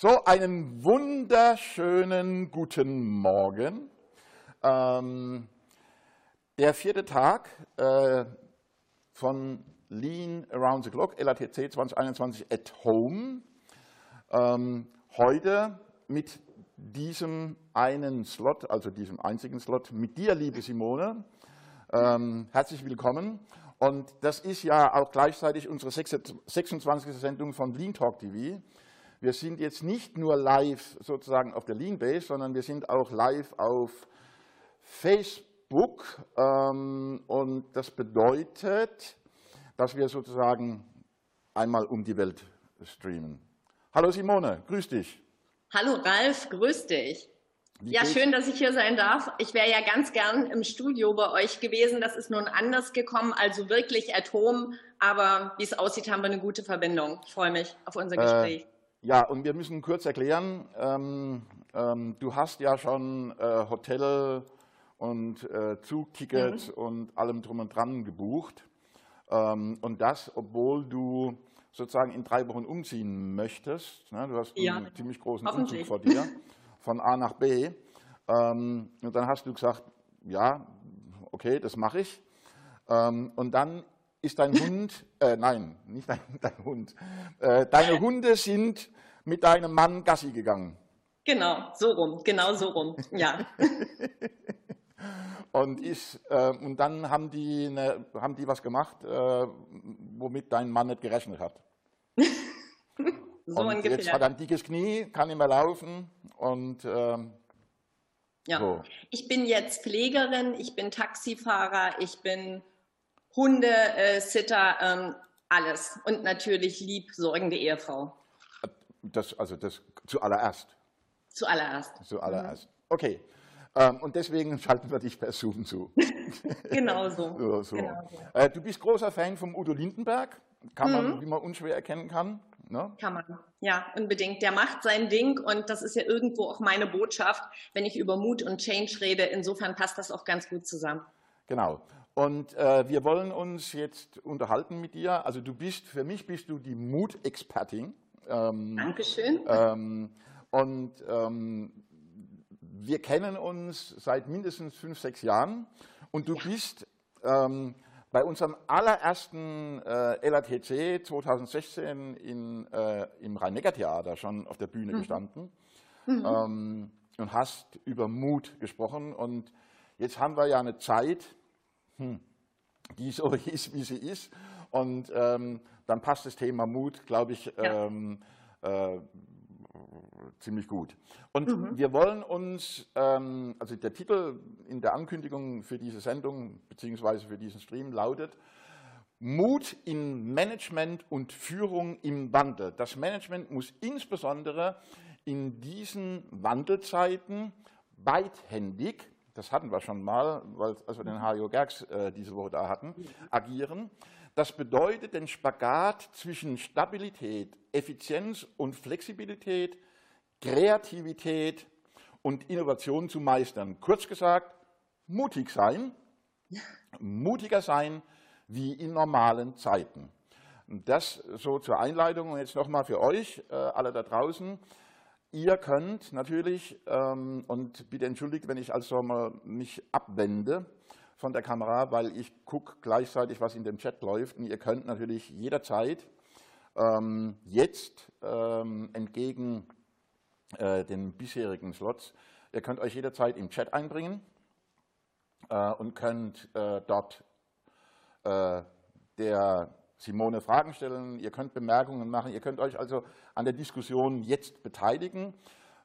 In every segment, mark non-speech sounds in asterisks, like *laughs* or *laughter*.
So, einen wunderschönen guten Morgen. Ähm, der vierte Tag äh, von Lean Around the Clock, LATC 2021 at Home. Ähm, heute mit diesem einen Slot, also diesem einzigen Slot, mit dir, liebe Simone. Ähm, herzlich willkommen. Und das ist ja auch gleichzeitig unsere 26. Sendung von Lean Talk TV. Wir sind jetzt nicht nur live sozusagen auf der Lean Base, sondern wir sind auch live auf Facebook. Ähm, und das bedeutet, dass wir sozusagen einmal um die Welt streamen. Hallo Simone, grüß dich. Hallo Ralf, grüß dich. Wie ja, schön, dass ich hier sein darf. Ich wäre ja ganz gern im Studio bei euch gewesen. Das ist nun anders gekommen, also wirklich Atom. Aber wie es aussieht, haben wir eine gute Verbindung. Ich freue mich auf unser äh, Gespräch. Äh, ja, und wir müssen kurz erklären, ähm, ähm, du hast ja schon äh, Hotel und äh, Zugticket mhm. und allem drum und dran gebucht. Ähm, und das, obwohl du sozusagen in drei Wochen umziehen möchtest. Ne? Du hast ja. einen ziemlich großen Umzug vor dir, von A nach B. Ähm, und dann hast du gesagt, ja, okay, das mache ich. Ähm, und dann ist dein Hund, äh, nein, nicht dein, *laughs* dein Hund, äh, deine Hunde sind mit deinem Mann Gassi gegangen. Genau, so rum, genau so rum, ja. *laughs* und, ist, äh, und dann haben die, eine, haben die was gemacht, äh, womit dein Mann nicht gerechnet hat. *laughs* so und ungefähr. Jetzt hat er ein dickes Knie, kann nicht mehr laufen und ähm, ja. So. Ich bin jetzt Pflegerin, ich bin Taxifahrer, ich bin Hundesitter, ähm, alles. Und natürlich lieb sorgende Ehefrau. Das, also das zuallererst. Zuallererst. Zuallererst. Mhm. Okay. Ähm, und deswegen *laughs* schalten wir dich per Zoom zu. *laughs* genau so. *laughs* so, so. Genau. Äh, du bist großer Fan vom Udo Lindenberg. Kann man, mhm. wie man unschwer erkennen kann. Ne? Kann man, ja, unbedingt. Der macht sein Ding und das ist ja irgendwo auch meine Botschaft, wenn ich über Mut und Change rede. Insofern passt das auch ganz gut zusammen. Genau. Und äh, wir wollen uns jetzt unterhalten mit dir. Also du bist, für mich bist du die Mut-Expertin. Ähm, Dankeschön. Ähm, und ähm, wir kennen uns seit mindestens fünf, sechs Jahren. Und du ja. bist ähm, bei unserem allerersten äh, LATC 2016 in, äh, im Rhein-Neckar-Theater schon auf der Bühne mhm. gestanden mhm. Ähm, und hast über Mut gesprochen. Und jetzt haben wir ja eine Zeit, hm, die so ist, *laughs* wie sie ist. Und ähm, dann passt das Thema Mut, glaube ich, ja. ähm, äh, ziemlich gut. Und mhm. wir wollen uns, ähm, also der Titel in der Ankündigung für diese Sendung beziehungsweise für diesen Stream lautet, Mut in Management und Führung im Wandel. Das Management muss insbesondere in diesen Wandelzeiten beidhändig das hatten wir schon mal, weil, als wir den Hajo Gerks äh, diese Woche da hatten, agieren. Das bedeutet den Spagat zwischen Stabilität, Effizienz und Flexibilität, Kreativität und Innovation zu meistern. Kurz gesagt, mutig sein, mutiger sein wie in normalen Zeiten. Das so zur Einleitung und jetzt nochmal für euch, äh, alle da draußen. Ihr könnt natürlich, ähm, und bitte entschuldigt, wenn ich also mal mich abwende von der Kamera, weil ich gucke gleichzeitig, was in dem Chat läuft. Und ihr könnt natürlich jederzeit ähm, jetzt ähm, entgegen äh, den bisherigen Slots, ihr könnt euch jederzeit im Chat einbringen äh, und könnt äh, dort äh, der Simone Fragen stellen, ihr könnt Bemerkungen machen, ihr könnt euch also an der Diskussion jetzt beteiligen.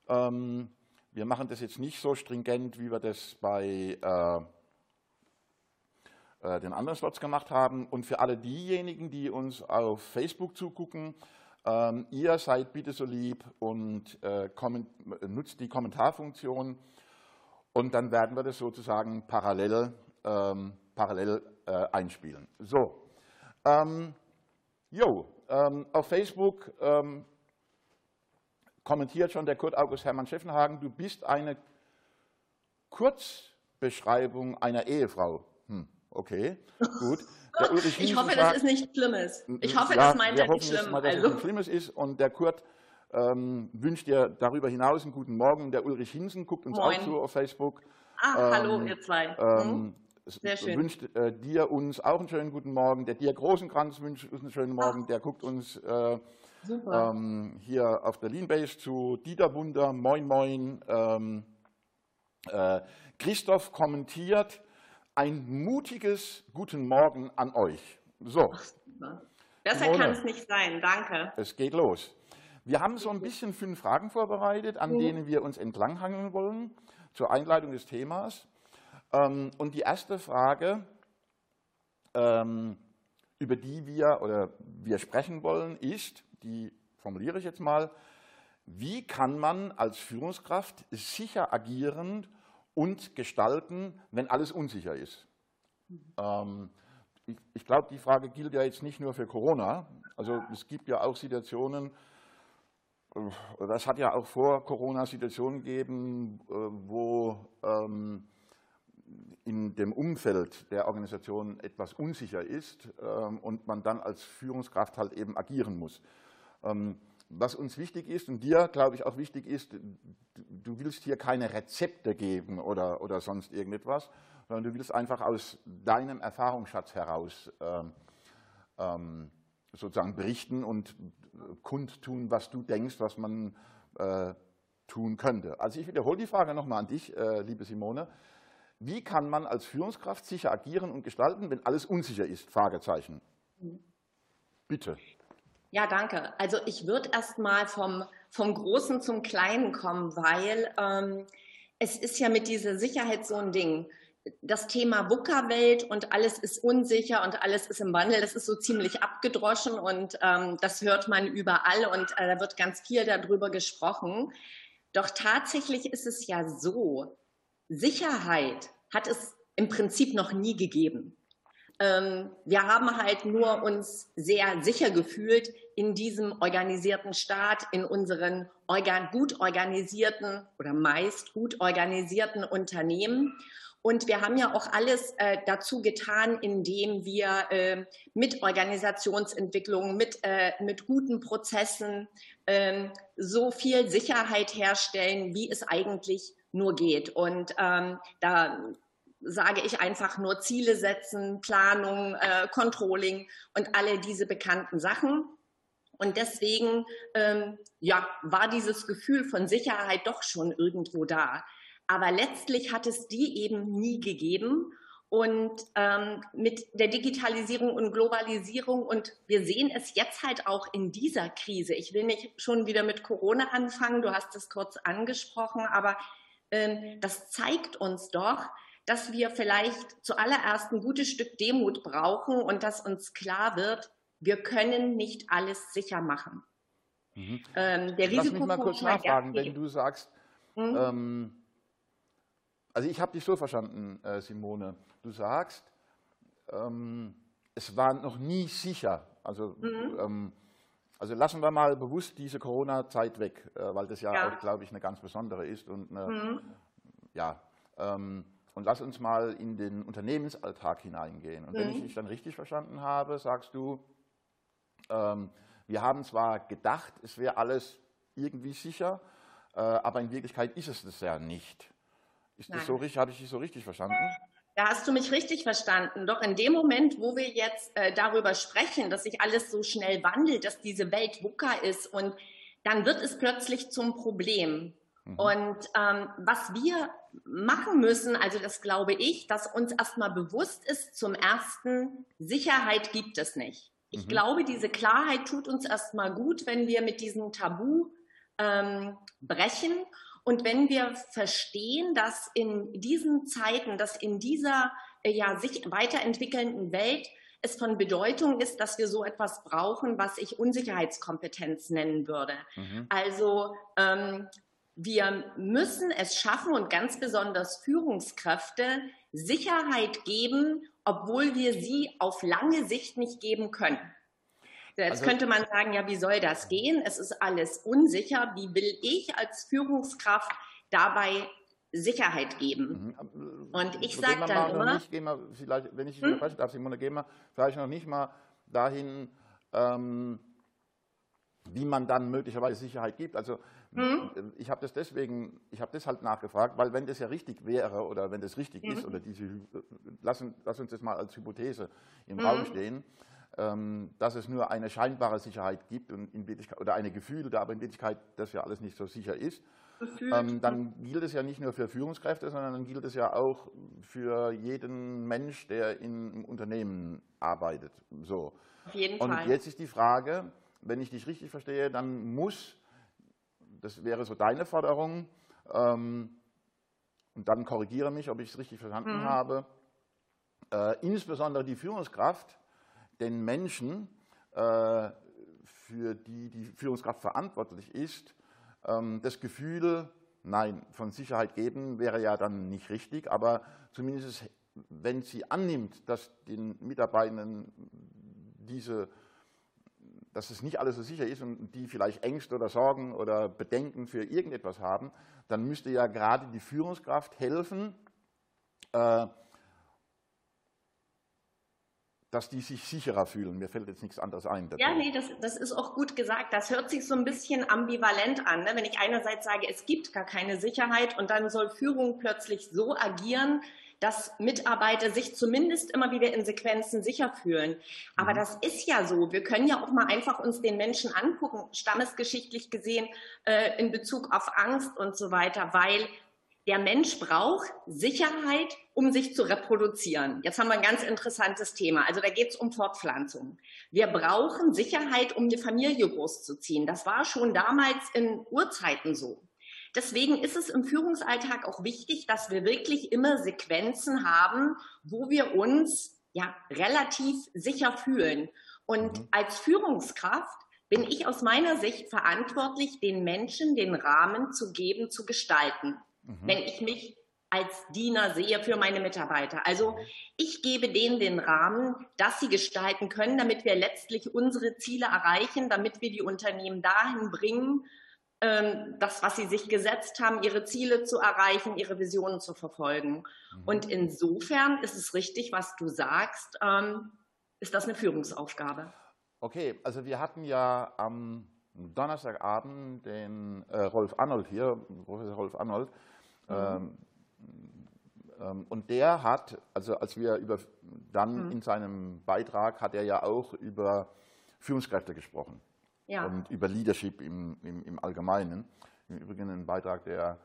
Ähm, wir machen das jetzt nicht so stringent, wie wir das bei äh, äh, den anderen Slots gemacht haben. Und für alle diejenigen, die uns auf Facebook zugucken, ähm, ihr seid bitte so lieb und äh, nutzt die Kommentarfunktion und dann werden wir das sozusagen parallel, ähm, parallel äh, einspielen. So, ähm, jo, ähm, auf Facebook ähm, kommentiert schon der Kurt August Hermann Scheffenhagen, du bist eine Kurzbeschreibung einer Ehefrau. Hm, okay, gut. ich hoffe, sagt, das ist nichts Schlimmes. Ich hoffe, ja, das meint er nicht schlimm. Mal, dass also. es Schlimmes ist und der Kurt ähm, wünscht dir darüber hinaus einen guten Morgen. Der Ulrich Hinsen guckt uns Moin. auch zu auf Facebook. Ah, ähm, hallo, ihr zwei. Ähm, hm? Wünscht äh, dir uns auch einen schönen guten Morgen. Der Dirk Rosenkranz wünscht uns einen schönen Morgen. Ach. Der guckt uns äh, ähm, hier auf der Leanbase zu. Dieter Wunder, moin moin. Ähm, äh, Christoph kommentiert, ein mutiges Guten Morgen an euch. So. Ach, Besser kann es nicht sein, danke. Es geht los. Wir haben so ein bisschen fünf Fragen vorbereitet, an mhm. denen wir uns entlanghangeln wollen zur Einleitung des Themas. Ähm, und die erste Frage, ähm, über die wir oder wir sprechen wollen, ist, die formuliere ich jetzt mal, wie kann man als Führungskraft sicher agieren und gestalten, wenn alles unsicher ist? Ähm, ich, ich glaube, die Frage gilt ja jetzt nicht nur für Corona. Also es gibt ja auch Situationen, äh, das hat ja auch vor Corona Situationen gegeben, äh, wo ähm, in dem Umfeld der Organisation etwas unsicher ist ähm, und man dann als Führungskraft halt eben agieren muss. Ähm, was uns wichtig ist und dir, glaube ich, auch wichtig ist, du willst hier keine Rezepte geben oder, oder sonst irgendetwas, sondern du willst einfach aus deinem Erfahrungsschatz heraus ähm, ähm, sozusagen berichten und kundtun, was du denkst, was man äh, tun könnte. Also ich wiederhole die Frage nochmal an dich, äh, liebe Simone. Wie kann man als Führungskraft sicher agieren und gestalten, wenn alles unsicher ist? Fragezeichen. Bitte. Ja, danke. Also ich würde erst mal vom, vom Großen zum Kleinen kommen, weil ähm, es ist ja mit dieser Sicherheit so ein Ding. Das Thema VUCA-Welt und alles ist unsicher und alles ist im Wandel, das ist so ziemlich abgedroschen und ähm, das hört man überall und äh, da wird ganz viel darüber gesprochen. Doch tatsächlich ist es ja so, Sicherheit hat es im Prinzip noch nie gegeben. Ähm, wir haben halt nur uns sehr sicher gefühlt in diesem organisierten Staat, in unseren organ gut organisierten oder meist gut organisierten Unternehmen. Und wir haben ja auch alles äh, dazu getan, indem wir äh, mit Organisationsentwicklung, mit, äh, mit guten Prozessen ähm, so viel Sicherheit herstellen, wie es eigentlich nur geht. Und ähm, da sage ich einfach nur Ziele setzen, Planung, äh, Controlling und alle diese bekannten Sachen. Und deswegen ähm, ja, war dieses Gefühl von Sicherheit doch schon irgendwo da. Aber letztlich hat es die eben nie gegeben. Und ähm, mit der Digitalisierung und Globalisierung, und wir sehen es jetzt halt auch in dieser Krise. Ich will nicht schon wieder mit Corona anfangen, du hast es kurz angesprochen, aber das zeigt uns doch, dass wir vielleicht zuallererst ein gutes Stück Demut brauchen und dass uns klar wird, wir können nicht alles sicher machen. Mhm. Ähm, der Lass mich mal kurz nachfragen, wenn du sagst, mhm. ähm, also ich habe dich so verstanden, äh, Simone, du sagst, ähm, es war noch nie sicher. Also, mhm. Also lassen wir mal bewusst diese Corona-Zeit weg, äh, weil das ja, ja. auch, glaube ich, eine ganz besondere ist und eine, mhm. ja, ähm, und lass uns mal in den Unternehmensalltag hineingehen. Und mhm. wenn ich mhm. dich dann richtig verstanden habe, sagst du, ähm, wir haben zwar gedacht, es wäre alles irgendwie sicher, äh, aber in Wirklichkeit ist es das ja nicht. Ist Nein. das so richtig? Habe ich dich so richtig verstanden? Da hast du mich richtig verstanden. Doch in dem Moment, wo wir jetzt äh, darüber sprechen, dass sich alles so schnell wandelt, dass diese Welt VUCA ist und dann wird es plötzlich zum Problem. Mhm. Und ähm, was wir machen müssen, also das glaube ich, dass uns erstmal bewusst ist, zum ersten, Sicherheit gibt es nicht. Ich mhm. glaube, diese Klarheit tut uns erstmal gut, wenn wir mit diesem Tabu ähm, brechen und wenn wir verstehen, dass in diesen Zeiten, dass in dieser äh, ja, sich weiterentwickelnden Welt es von Bedeutung ist, dass wir so etwas brauchen, was ich Unsicherheitskompetenz nennen würde. Mhm. Also ähm, wir müssen es schaffen und ganz besonders Führungskräfte Sicherheit geben, obwohl wir sie auf lange Sicht nicht geben können. Jetzt also, könnte man sagen, ja, wie soll das gehen? Es ist alles unsicher. Wie will ich als Führungskraft dabei Sicherheit geben? Mhm. Und ich sage dann immer... Nicht, gehen wir vielleicht, wenn ich hm? darf, Simone, gehen wir vielleicht noch nicht mal dahin, ähm, wie man dann möglicherweise Sicherheit gibt. Also mhm. ich habe das deswegen, ich habe das halt nachgefragt, weil wenn das ja richtig wäre oder wenn das richtig mhm. ist oder diese, lass, lass, uns das mal als Hypothese im. Raum stehen, ähm, dass es nur eine scheinbare Sicherheit gibt und in oder eine gefühlte, aber in Wirklichkeit das ja alles nicht so sicher ist, ähm, dann gilt es ja nicht nur für Führungskräfte, sondern dann gilt es ja auch für jeden Mensch, der in einem Unternehmen arbeitet. So. Auf jeden und Fall. jetzt ist die Frage, wenn ich dich richtig verstehe, dann muss, das wäre so deine Forderung, ähm, und dann korrigiere mich, ob ich es richtig verstanden mhm. habe, äh, insbesondere die Führungskraft den Menschen, äh, für die die Führungskraft verantwortlich ist, ähm, das Gefühl, nein, von Sicherheit geben wäre ja dann nicht richtig, aber zumindest wenn sie annimmt, dass den Mitarbeitenden diese, dass es nicht alles so sicher ist und die vielleicht Ängste oder Sorgen oder Bedenken für irgendetwas haben, dann müsste ja gerade die Führungskraft helfen, äh, dass die sich sicherer fühlen. Mir fällt jetzt nichts anderes ein. Dazu. Ja, nee, das, das ist auch gut gesagt. Das hört sich so ein bisschen ambivalent an. Ne? Wenn ich einerseits sage, es gibt gar keine Sicherheit und dann soll Führung plötzlich so agieren, dass Mitarbeiter sich zumindest immer wieder in Sequenzen sicher fühlen. Aber mhm. das ist ja so. Wir können ja auch mal einfach uns den Menschen angucken, stammesgeschichtlich gesehen, äh, in Bezug auf Angst und so weiter, weil der Mensch braucht Sicherheit, um sich zu reproduzieren. Jetzt haben wir ein ganz interessantes Thema. Also da geht es um Fortpflanzung. Wir brauchen Sicherheit, um eine Familie großzuziehen. Das war schon damals in Urzeiten so. Deswegen ist es im Führungsalltag auch wichtig, dass wir wirklich immer Sequenzen haben, wo wir uns ja relativ sicher fühlen. Und mhm. als Führungskraft bin ich aus meiner Sicht verantwortlich, den Menschen den Rahmen zu geben, zu gestalten mhm. wenn ich mich als Diener sehe für meine Mitarbeiter. Also ich gebe denen den Rahmen, dass sie gestalten können, damit wir letztlich unsere Ziele erreichen, damit wir die Unternehmen dahin bringen, ähm, das, was sie sich gesetzt haben, ihre Ziele zu erreichen, ihre Visionen zu verfolgen. Mhm. Und insofern ist es richtig, was du sagst, ähm, ist das eine Führungsaufgabe. Okay, also wir hatten ja am Donnerstagabend den äh, Rolf Arnold hier, Professor Rolf Arnold, Mhm. Ähm, ähm, und der hat, also als wir über, dann mhm. in seinem Beitrag hat er ja auch über Führungskräfte gesprochen ja. und über Leadership im, im, im Allgemeinen. Im Übrigen ein Beitrag, der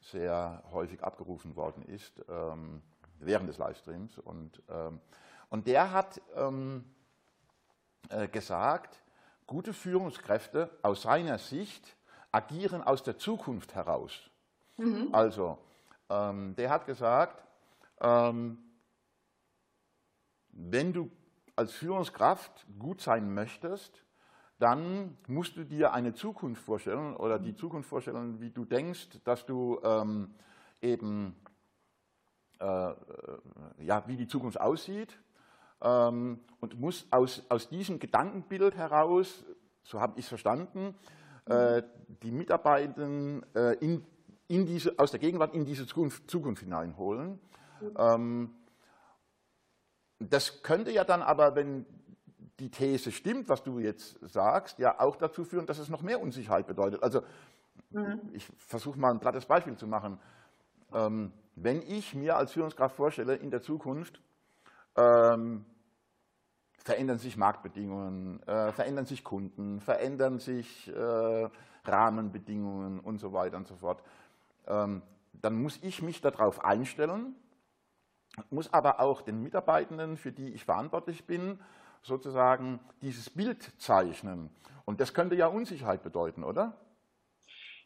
sehr häufig abgerufen worden ist ähm, während des Livestreams. Und, ähm, und der hat ähm, äh, gesagt, gute Führungskräfte aus seiner Sicht agieren aus der Zukunft heraus. Mhm. Also, ähm, der hat gesagt, ähm, wenn du als Führungskraft gut sein möchtest, dann musst du dir eine Zukunft vorstellen oder die Zukunft vorstellen, wie du denkst, dass du ähm, eben, äh, äh ja, wie die Zukunft aussieht ähm, und musst aus, aus diesem Gedankenbild heraus, so habe ich es verstanden, äh, die Mitarbeitenden äh, in in diese, aus der Gegenwart in diese Zukunft, Zukunft hineinholen. Mhm. Das könnte ja dann aber, wenn die These stimmt, was du jetzt sagst, ja auch dazu führen, dass es noch mehr Unsicherheit bedeutet. Also mhm. ich versuche mal ein plattes Beispiel zu machen. Ähm, wenn ich mir als Führungskraft vorstelle, in der Zukunft ähm, verändern sich Marktbedingungen, äh, verändern sich Kunden, verändern sich äh, Rahmenbedingungen und so weiter und so fort. Ähm, dann muss ich mich darauf einstellen, muss aber auch den Mitarbeitenden, für die ich verantwortlich bin, sozusagen dieses Bild zeichnen. Und das könnte ja Unsicherheit bedeuten, oder?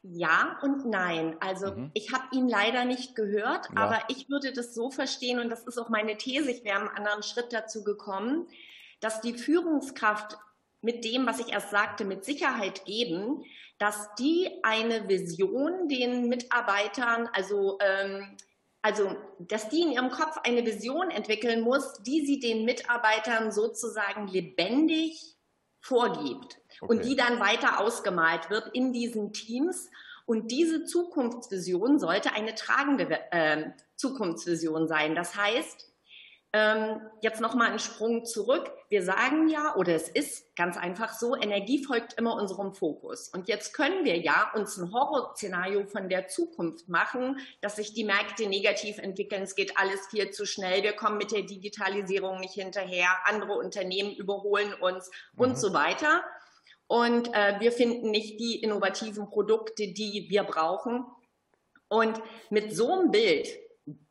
Ja und nein. Also mhm. ich habe ihn leider nicht gehört, ja. aber ich würde das so verstehen, und das ist auch meine These, ich wäre einen anderen Schritt dazu gekommen, dass die Führungskraft mit dem, was ich erst sagte, mit Sicherheit geben, dass die eine Vision den Mitarbeitern, also, ähm, also dass die in ihrem Kopf eine Vision entwickeln muss, die sie den Mitarbeitern sozusagen lebendig vorgibt okay. und die dann weiter ausgemalt wird in diesen Teams. Und diese Zukunftsvision sollte eine tragende äh, Zukunftsvision sein. Das heißt, ähm, jetzt nochmal einen Sprung zurück. Wir sagen ja, oder es ist ganz einfach so, Energie folgt immer unserem Fokus. Und jetzt können wir ja uns ein Horrorszenario von der Zukunft machen, dass sich die Märkte negativ entwickeln. Es geht alles viel zu schnell. Wir kommen mit der Digitalisierung nicht hinterher. Andere Unternehmen überholen uns mhm. und so weiter. Und äh, wir finden nicht die innovativen Produkte, die wir brauchen. Und mit so einem Bild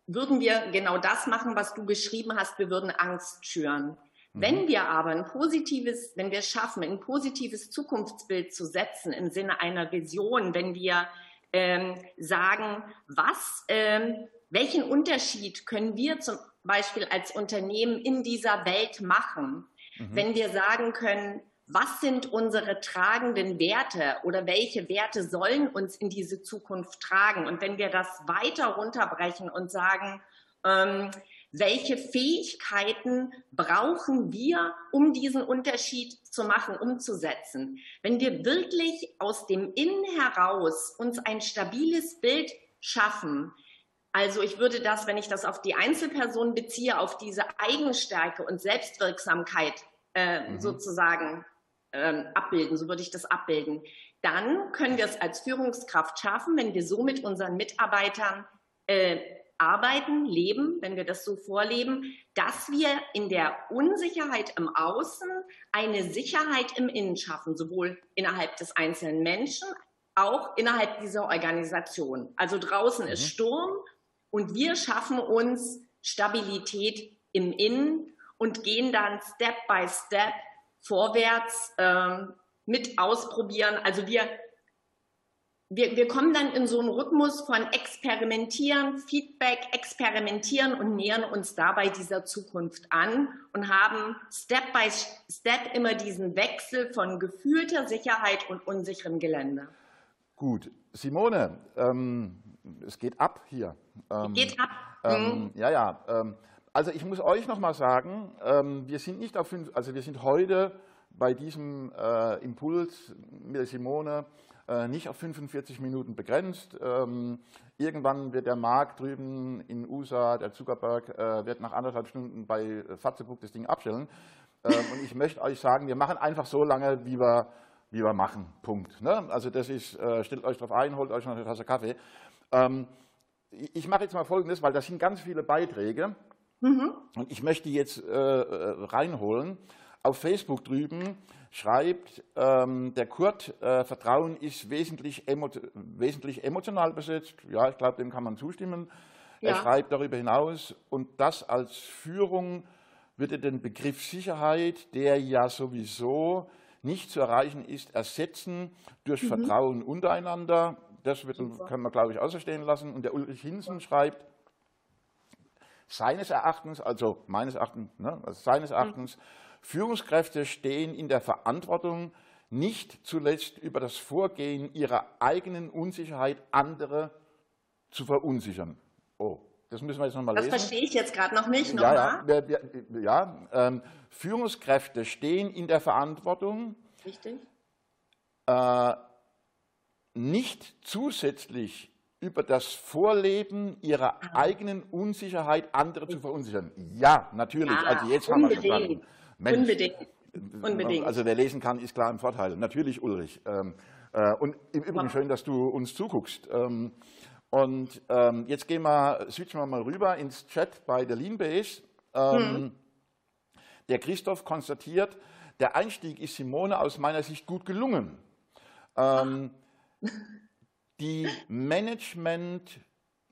würden wir genau das machen, was du beschrieben hast. Wir würden Angst schüren. Mhm. Wenn wir aber ein positives, wenn wir es schaffen, ein positives Zukunftsbild zu setzen im Sinne einer Vision, wenn wir ähm, sagen, was, ähm, welchen Unterschied können wir zum Beispiel als Unternehmen in dieser Welt machen, mhm. wenn wir sagen können, was sind unsere tragenden Werte oder welche Werte sollen uns in diese Zukunft tragen? Und wenn wir das weiter runterbrechen und sagen, ähm, welche Fähigkeiten brauchen wir, um diesen Unterschied zu machen, umzusetzen? Wenn wir wirklich aus dem Innen heraus uns ein stabiles Bild schaffen, also ich würde das, wenn ich das auf die Einzelperson beziehe, auf diese Eigenstärke und Selbstwirksamkeit äh, mhm. sozusagen ähm, abbilden, so würde ich das abbilden. Dann können wir es als Führungskraft schaffen, wenn wir so mit unseren Mitarbeitern äh, arbeiten, leben, wenn wir das so vorleben, dass wir in der Unsicherheit im Außen eine Sicherheit im Innen schaffen, sowohl innerhalb des einzelnen Menschen, auch innerhalb dieser Organisation. Also draußen mhm. ist Sturm und wir schaffen uns Stabilität im Innen und gehen dann Step by Step vorwärts ähm, mit ausprobieren. Also wir, wir, wir kommen dann in so einen Rhythmus von Experimentieren, Feedback, Experimentieren und nähern uns dabei dieser Zukunft an und haben Step by Step immer diesen Wechsel von gefühlter Sicherheit und unsicherem Gelände. Gut, Simone, ähm, es geht ab hier. Ähm, geht ab. Ähm, ja, ja. Also ich muss euch noch mal sagen, ähm, wir sind nicht auf fünf, also wir sind heute bei diesem äh, Impuls mit der Simone äh, nicht auf 45 Minuten begrenzt. Ähm, irgendwann wird der Markt drüben in USA, der Zuckerberg, äh, wird nach anderthalb Stunden bei Fatzebuch das Ding abstellen. Ähm, und ich möchte euch sagen, wir machen einfach so lange, wie wir, wie wir machen. Punkt. Ne? Also das ist, stellt euch darauf ein, holt euch noch eine Tasse Kaffee. Ich mache jetzt mal Folgendes, weil das sind ganz viele Beiträge. Mhm. Und ich möchte jetzt äh, äh, reinholen. Auf Facebook drüben schreibt ähm, der Kurt, äh, Vertrauen ist wesentlich, emo wesentlich, emotional besetzt. Ja, ich glaube, dem kann man zustimmen. Ja. Er schreibt darüber hinaus, und das als Führung würde den Begriff Sicherheit, der ja sowieso nicht zu erreichen ist, ersetzen durch mhm. Vertrauen untereinander. Das wird, können wir, glaube ich, außerstehen lassen. Und der Ulrich Hinsen schreibt, seines Erachtens, also meines Erachtens, ne, also seines mhm. Erachtens, mhm. Führungskräfte stehen in der Verantwortung, nicht zuletzt über das Vorgehen ihrer eigenen Unsicherheit andere zu verunsichern. Oh, das müssen wir jetzt nochmal lesen. Das verstehe ich jetzt gerade noch nicht. Noch ja, ja, ja, ja ähm, Führungskräfte stehen in der Verantwortung, Richtig. Äh, nicht zusätzlich über das Vorleben ihrer eigenen Unsicherheit andere zu verunsichern. Ja, natürlich. Ja, also jetzt haben wir verstanden. Mensch, unbedingt. unbedingt. Also wer lesen kann, ist klar im Vorteil. Natürlich, Ulrich. Ähm, äh, und im Übrigen schön, dass du uns zuguckst. Ähm, und ähm, jetzt gehen wir, switchen wir mal rüber ins Chat bei der Leanbase. Hm. Der Christoph konstatiert, der Einstieg ist Simone aus meiner Sicht gut gelungen. Die Management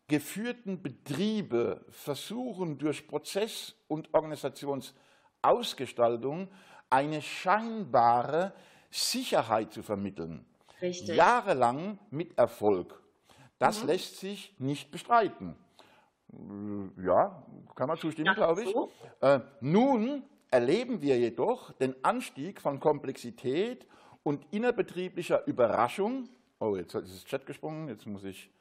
geführten Betriebe versuchen durch Prozess- und Organisationsausgestaltung eine scheinbare Sicherheit zu vermitteln. Richtig. Jahrelang mit Erfolg. Das mhm. lässt sich nicht bestreiten. Ja, kann man zustimmen, glaube ich. So. Äh, nun erleben wir jedoch den Anstieg von Komplexität und innerbetrieblicher Überraschung Oh, jetzt ist das Chat gesprungen, jetzt muss ich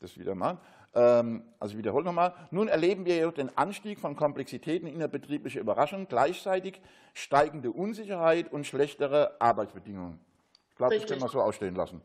das wieder machen. Ähm, also wiederhole nochmal. Nun erleben wir den Anstieg von Komplexitäten innerbetrieblicher Überraschung, gleichzeitig steigende Unsicherheit und schlechtere Arbeitsbedingungen. Ich glaube, das können wir so ausstehen lassen.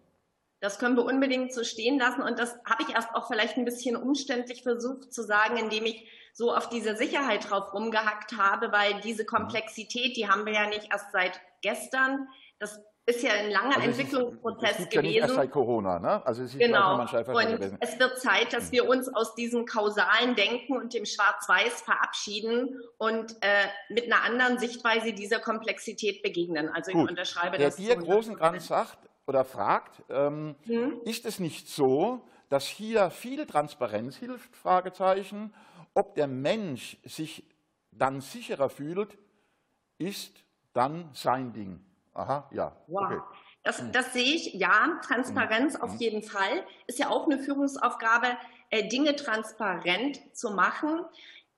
Das können wir unbedingt so stehen lassen. Und das habe ich erst auch vielleicht ein bisschen umständlich versucht zu sagen, indem ich so auf diese Sicherheit drauf rumgehackt habe, weil diese mhm. Komplexität, die haben wir ja nicht erst seit gestern. Das ist ja ein langer also Entwicklungsprozess ist, gewesen. Ja erst seit Corona, ne? Also es ist genau. Und es wird Zeit, dass wir uns aus diesem kausalen Denken und dem Schwarz-Weiß verabschieden und äh, mit einer anderen Sichtweise dieser Komplexität begegnen. Also Gut. ich unterschreibe Der das. Der dir großen Kranz sagt oder fragt, ähm, hm? ist es nicht so, dass hier viel Transparenz hilft? Fragezeichen. Ob der Mensch sich dann sicherer fühlt, ist dann sein Ding. Aha, ja. Wow. Okay. Das, hm. das sehe ich, ja, Transparenz mhm. auf hm. jeden Fall. Ist ja auch eine Führungsaufgabe, äh, Dinge transparent zu machen.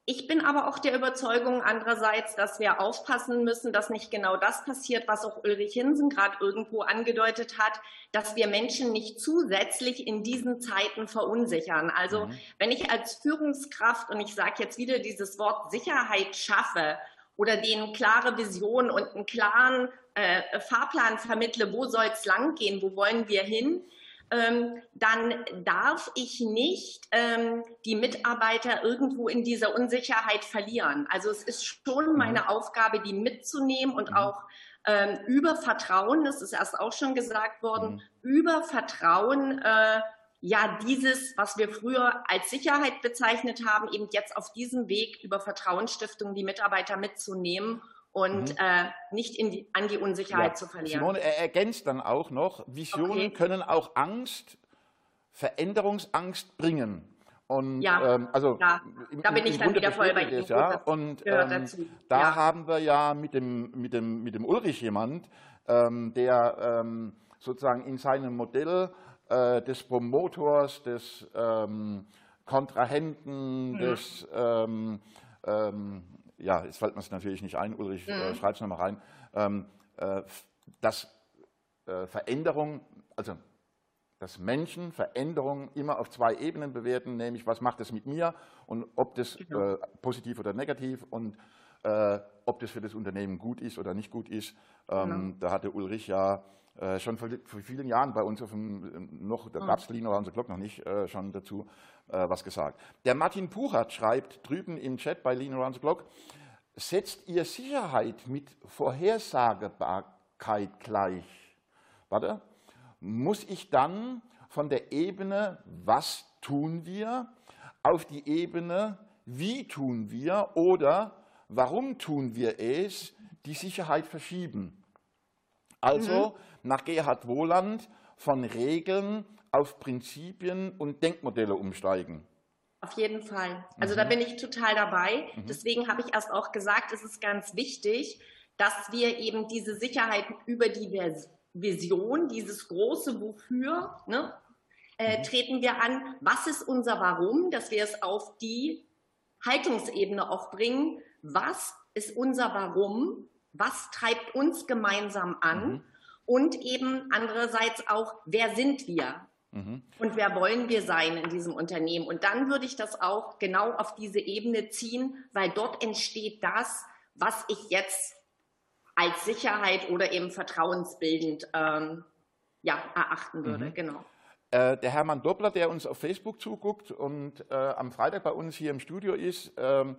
Ich bin aber auch der Überzeugung andererseits, dass wir aufpassen müssen, dass nicht genau das passiert, was auch Ulrich Hinsen gerade irgendwo angedeutet hat, dass wir Menschen nicht zusätzlich in diesen Zeiten verunsichern. Also mhm. wenn ich als Führungskraft, und ich sage jetzt wieder dieses Wort Sicherheit schaffe oder denen klare Vision und einen klaren äh, Fahrplan vermittle, wo soll es lang gehen, wo wollen wir hin, ähm, dann darf ich nicht ähm, die Mitarbeiter irgendwo in dieser Unsicherheit verlieren. Also es ist schon mhm. meine Aufgabe, die mitzunehmen und mhm. auch ähm, über Vertrauen, das ist erst auch schon gesagt worden, mhm. über Vertrauen äh, ja dieses, was wir früher als Sicherheit bezeichnet haben, eben jetzt auf diesem Weg über Vertrauensstiftung die Mitarbeiter mitzunehmen und mhm. äh, nicht die, an die Unsicherheit ja. zu verlieren. Simone, er ergänzt dann auch noch, Visionen okay. können auch Angst, Veränderungsangst bringen. Und, ja, ähm, also ja. Im, da bin ich dann wieder voll bei Ihnen. Ja. Und ähm, da ja. haben wir ja mit dem, mit dem, mit dem Ulrich jemand, ähm, der ähm, sozusagen in seinem Modell äh, des Promotors, des ähm, Kontrahenten, mhm. des ähm, ähm, ja, jetzt fällt mir es natürlich nicht ein, Ulrich, äh, mhm. äh, schreib es nochmal rein, ähm, äh, dass äh, Veränderung, also dass Menschen Veränderungen immer auf zwei Ebenen bewerten, nämlich was macht es mit mir und ob das genau. äh, positiv oder negativ und äh, ob das für das Unternehmen gut ist oder nicht gut ist. Ähm, genau. Da hatte Ulrich ja äh, schon vor, vor, vielen Jahren bei uns auf dem, noch, da gab es Lean Around the Clock noch nicht, äh, schon dazu äh, was gesagt. Der Martin Puchert schreibt drüben im Chat bei Lean Around the Clock, setzt ihr Sicherheit mit Vorhersagbarkeit gleich? Warte, muss ich dann von der Ebene, was tun wir, auf die Ebene, wie tun wir oder warum tun wir es, die Sicherheit verschieben? Also mhm. nach Gerhard Wohland von Regeln auf Prinzipien und Denkmodelle umsteigen. Auf jeden Fall. Also mhm. da bin ich total dabei. Mhm. Deswegen habe ich erst auch gesagt, es ist ganz wichtig, dass wir eben diese Sicherheit über die Vision, dieses große Wofür, ne, äh, mhm. treten wir an. Was ist unser Warum? Dass wir es auf die Haltungsebene auch bringen. Was ist unser Warum? Was treibt uns gemeinsam an? Mhm. Und eben andererseits auch, wer sind wir? Mhm. Und wer wollen wir sein in diesem Unternehmen? Und dann würde ich das auch genau auf diese Ebene ziehen, weil dort entsteht das, was ich jetzt als Sicherheit oder eben vertrauensbildend ähm, ja, erachten würde. Mhm. Genau. Äh, der Hermann Doppler, der uns auf Facebook zuguckt und äh, am Freitag bei uns hier im Studio ist, ähm,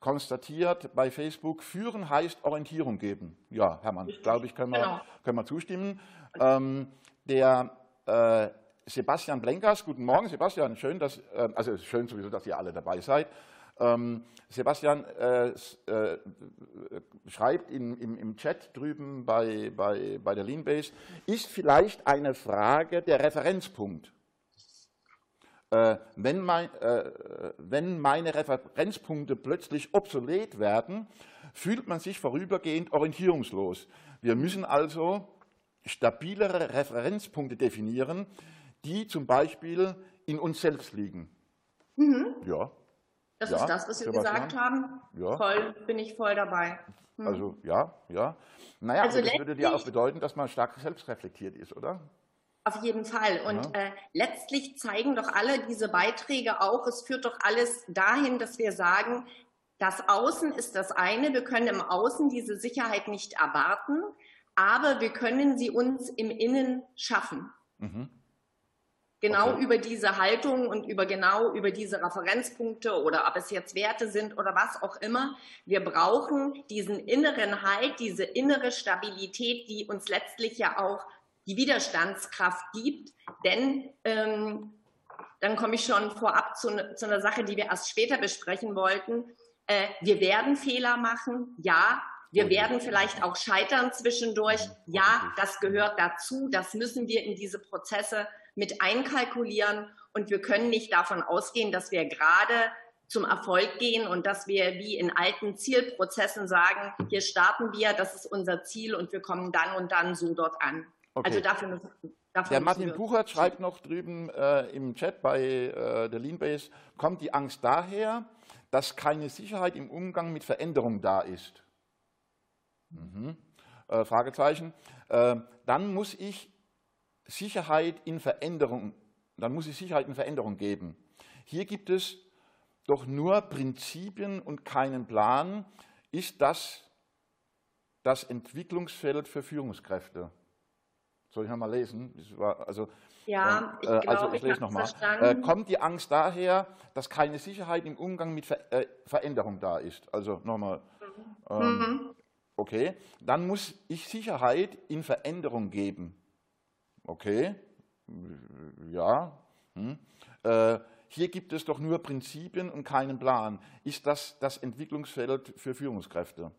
konstatiert bei Facebook, führen heißt Orientierung geben. Ja, Hermann, glaube ich, können wir, genau. können wir zustimmen. Ähm, der äh, Sebastian Blenkas, guten Morgen Sebastian, schön, dass, äh, also schön sowieso, dass ihr alle dabei seid. Ähm, Sebastian äh, äh, schreibt in, im, im, Chat drüben bei, bei, bei der Leanbase, ist vielleicht eine Frage der Referenzpunkt. Äh, wenn, mein, äh, wenn meine Referenzpunkte plötzlich obsolet werden, fühlt man sich vorübergehend orientierungslos. Wir müssen also stabilere Referenzpunkte definieren, die zum Beispiel in uns selbst liegen. Mhm. Ja. Das ja, ist das, was Sie gesagt haben. Ja. Voll, bin ich voll dabei. Mhm. Also ja, ja. Naja, also das würde ja auch bedeuten, dass man stark selbstreflektiert ist, oder? Auf jeden Fall. Und ja. äh, letztlich zeigen doch alle diese Beiträge auch, es führt doch alles dahin, dass wir sagen, das Außen ist das eine, wir können im Außen diese Sicherheit nicht erwarten, aber wir können sie uns im Innen schaffen. Mhm. Genau okay. über diese Haltung und über genau über diese Referenzpunkte oder ob es jetzt Werte sind oder was auch immer. Wir brauchen diesen inneren Halt, diese innere Stabilität, die uns letztlich ja auch die Widerstandskraft gibt. Denn ähm, dann komme ich schon vorab zu, ne, zu, einer Sache, die wir erst später besprechen wollten. Äh, wir werden Fehler machen, ja. Wir oh werden vielleicht auch scheitern zwischendurch. Ja, das gehört dazu. Das müssen wir in diese Prozesse mit einkalkulieren und wir können nicht davon ausgehen, dass wir gerade zum Erfolg gehen und dass wir wie in alten Zielprozessen sagen, hier starten wir, das ist unser Ziel und wir kommen dann und dann so dort an. Okay. Also dafür müssen, dafür Der Martin Buchert schreibt noch drüben äh, im Chat bei äh, der Leanbase, kommt die Angst daher, dass keine Sicherheit im Umgang mit Veränderung da ist? Mhm. Äh, Fragezeichen. Äh, dann muss ich Sicherheit in Veränderung, dann muss es Sicherheit in Veränderung geben. Hier gibt es doch nur Prinzipien und keinen Plan. Ist das das Entwicklungsfeld für Führungskräfte? Soll ich nochmal lesen? War, also, ja, äh, ich, also ich, lese nochmal. Äh, kommt die Angst daher, dass keine Sicherheit im Umgang mit Ver äh, Veränderung da ist? Also nochmal. Mhm. Ähm, mhm. Okay, dann muss ich Sicherheit in Veränderung geben. Okay, ja. Hm. Äh, hier gibt es doch nur Prinzipien und keinen Plan. Ist das das Entwicklungsfeld für Führungskräfte?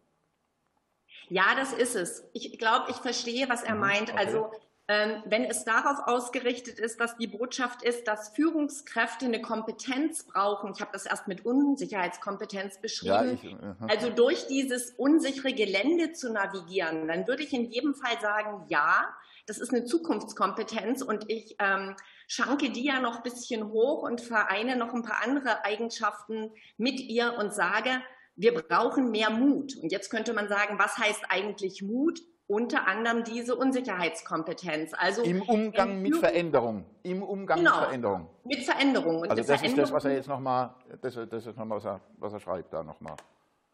Ja, das ist es. Ich glaube, ich verstehe, was er mhm, meint. Okay. Also ähm, wenn es darauf ausgerichtet ist, dass die Botschaft ist, dass Führungskräfte eine Kompetenz brauchen, ich habe das erst mit Unsicherheitskompetenz beschrieben, ja, ich, also durch dieses unsichere Gelände zu navigieren, dann würde ich in jedem Fall sagen, ja, das ist eine Zukunftskompetenz und ich ähm, schanke die ja noch ein bisschen hoch und vereine noch ein paar andere Eigenschaften mit ihr und sage, wir brauchen mehr Mut. Und jetzt könnte man sagen, was heißt eigentlich Mut? Unter anderem diese Unsicherheitskompetenz. Also im Umgang mit Veränderung. Im Umgang genau, mit Veränderung. Mit Veränderung. Und also das Veränderung, ist das, was er jetzt nochmal, das, das ist nochmal, was er, was er schreibt da nochmal.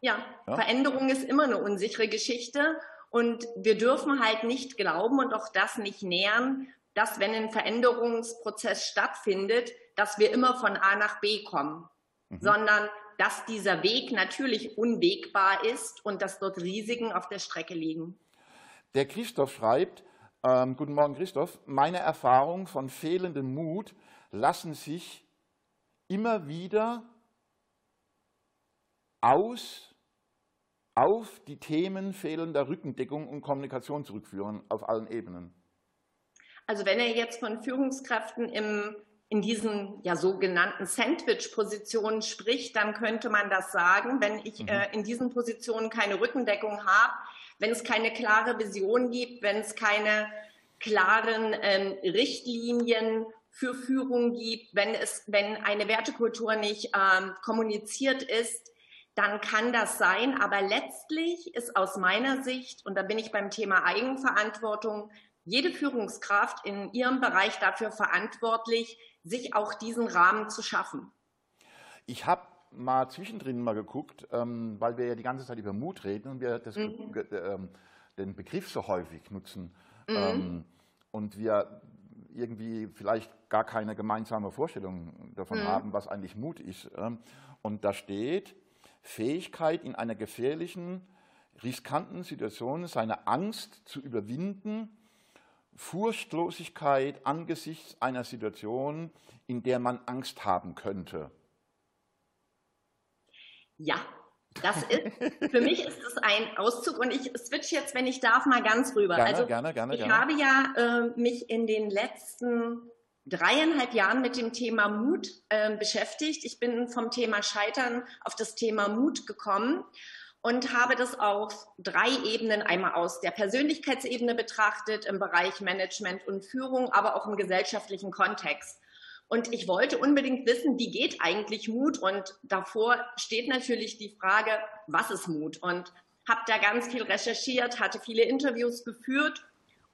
Ja, ja, Veränderung ist immer eine unsichere Geschichte. Und wir dürfen halt nicht glauben und auch das nicht nähern, dass wenn ein Veränderungsprozess stattfindet, dass wir immer von A nach B kommen, mhm. sondern dass dieser Weg natürlich unwegbar ist und dass dort Risiken auf der Strecke liegen. Der Christoph schreibt, ähm, guten Morgen Christoph, meine Erfahrung von fehlendem Mut lassen sich immer wieder aus auf die Themen fehlender Rückendeckung und Kommunikation zurückführen, auf allen Ebenen? Also wenn er jetzt von Führungskräften im, in diesen ja, sogenannten Sandwich-Positionen spricht, dann könnte man das sagen, wenn ich mhm. äh, in diesen Positionen keine Rückendeckung habe, wenn es keine klare Vision gibt, wenn es keine klaren ähm, Richtlinien für Führung gibt, wenn es, wenn eine Wertekultur nicht ähm, kommuniziert ist, dann kann das sein. Aber letztlich ist aus meiner Sicht, und da bin ich beim Thema Eigenverantwortung, jede Führungskraft in ihrem Bereich dafür verantwortlich, sich auch diesen Rahmen zu schaffen. Ich habe mal zwischendrin mal geguckt, ähm, weil wir ja die ganze Zeit über Mut reden und wir das, mhm. ähm, den Begriff so häufig nutzen mhm. ähm, und wir irgendwie vielleicht gar keine gemeinsame Vorstellung davon mhm. haben, was eigentlich Mut ist. Ähm, und da steht, Fähigkeit, in einer gefährlichen, riskanten Situation seine Angst zu überwinden, Furchtlosigkeit angesichts einer Situation, in der man Angst haben könnte. Ja, das ist, für mich ist es ein Auszug und ich switch jetzt, wenn ich darf, mal ganz rüber. Gerne, also, gerne, gerne, ich gerne. habe ja äh, mich in den letzten dreieinhalb Jahren mit dem Thema Mut äh, beschäftigt. Ich bin vom Thema Scheitern auf das Thema Mut gekommen und habe das auf drei Ebenen einmal aus der Persönlichkeitsebene betrachtet, im Bereich Management und Führung, aber auch im gesellschaftlichen Kontext. Und ich wollte unbedingt wissen, wie geht eigentlich Mut? Und davor steht natürlich die Frage, was ist Mut? Und habe da ganz viel recherchiert, hatte viele Interviews geführt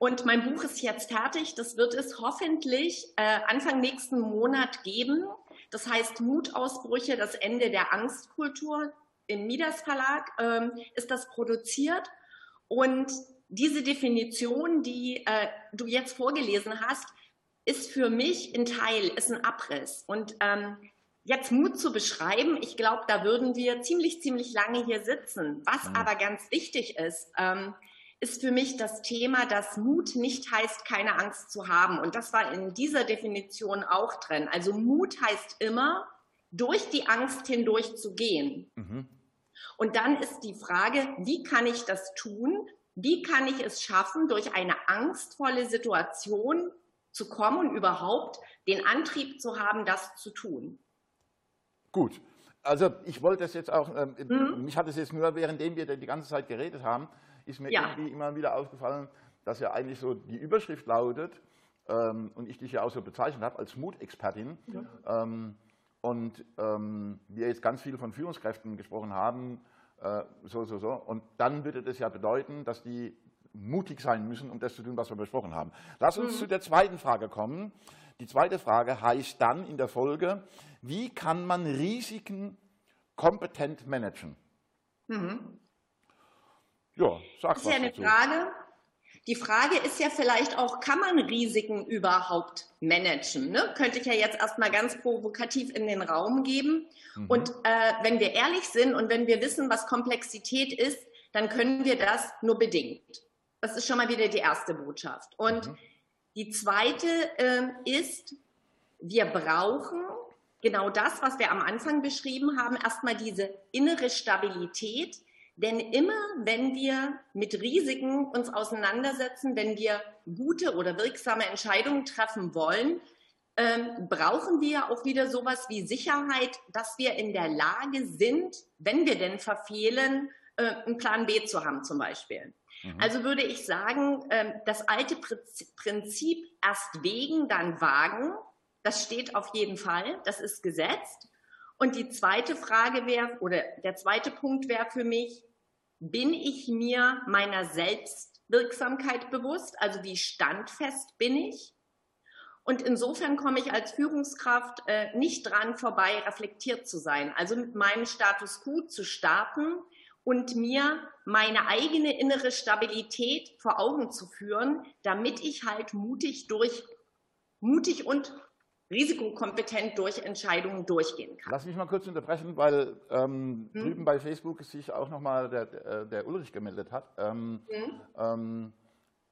und mein Buch ist jetzt fertig. Das wird es hoffentlich äh, Anfang nächsten Monat geben. Das heißt Mutausbrüche, das Ende der Angstkultur. Im Midas Verlag ähm, ist das produziert. Und diese Definition, die äh, du jetzt vorgelesen hast, ist für mich ein Teil, ist ein Abriss. Und ähm, jetzt Mut zu beschreiben, ich glaube, da würden wir ziemlich, ziemlich lange hier sitzen. Was mhm. aber ganz wichtig ist, ähm, ist für mich das Thema, dass Mut nicht heißt, keine Angst zu haben. Und das war in dieser Definition auch drin. Also Mut heißt immer, durch die Angst hindurch zu gehen. Mhm. Und dann ist die Frage, wie kann ich das tun? Wie kann ich es schaffen, durch eine angstvolle Situation zu kommen und überhaupt den Antrieb zu haben, das zu tun? Gut. Also ich wollte das jetzt auch, äh, mhm. mich hat es jetzt nur, währenddem wir die ganze Zeit geredet haben, ist mir ja. irgendwie immer wieder aufgefallen, dass ja eigentlich so die Überschrift lautet, ähm, und ich dich ja auch so bezeichnet habe, als Mutexpertin. Ja. Ähm, und ähm, wir jetzt ganz viel von Führungskräften gesprochen haben, äh, so, so, so. Und dann würde das ja bedeuten, dass die mutig sein müssen, um das zu tun, was wir besprochen haben. Lass uns mhm. zu der zweiten Frage kommen. Die zweite Frage heißt dann in der Folge, wie kann man Risiken kompetent managen? Mhm. Ja, sag das ist ja eine dazu. Frage. Die Frage ist ja vielleicht auch, kann man Risiken überhaupt managen? Ne? Könnte ich ja jetzt erstmal ganz provokativ in den Raum geben. Mhm. Und äh, wenn wir ehrlich sind und wenn wir wissen, was Komplexität ist, dann können wir das nur bedingt. Das ist schon mal wieder die erste Botschaft. Und mhm. die zweite äh, ist, wir brauchen genau das, was wir am Anfang beschrieben haben, erstmal diese innere Stabilität, denn immer, wenn wir mit Risiken uns auseinandersetzen, wenn wir gute oder wirksame Entscheidungen treffen wollen, ähm, brauchen wir auch wieder sowas wie Sicherheit, dass wir in der Lage sind, wenn wir denn verfehlen, äh, einen Plan B zu haben zum Beispiel. Mhm. Also würde ich sagen, äh, das alte Prinzip erst wegen, dann wagen, das steht auf jeden Fall, das ist gesetzt. Und die zweite Frage wäre, oder der zweite Punkt wäre für mich, bin ich mir meiner Selbstwirksamkeit bewusst? Also wie standfest bin ich? Und insofern komme ich als Führungskraft äh, nicht dran vorbei, reflektiert zu sein. Also mit meinem Status quo zu starten und mir meine eigene innere Stabilität vor Augen zu führen, damit ich halt mutig durch, mutig und risikokompetent durch Entscheidungen durchgehen kann. Lass mich mal kurz unterbrechen, weil ähm, hm? drüben bei Facebook sich auch nochmal der, der, der Ulrich gemeldet hat. Ähm, hm? ähm,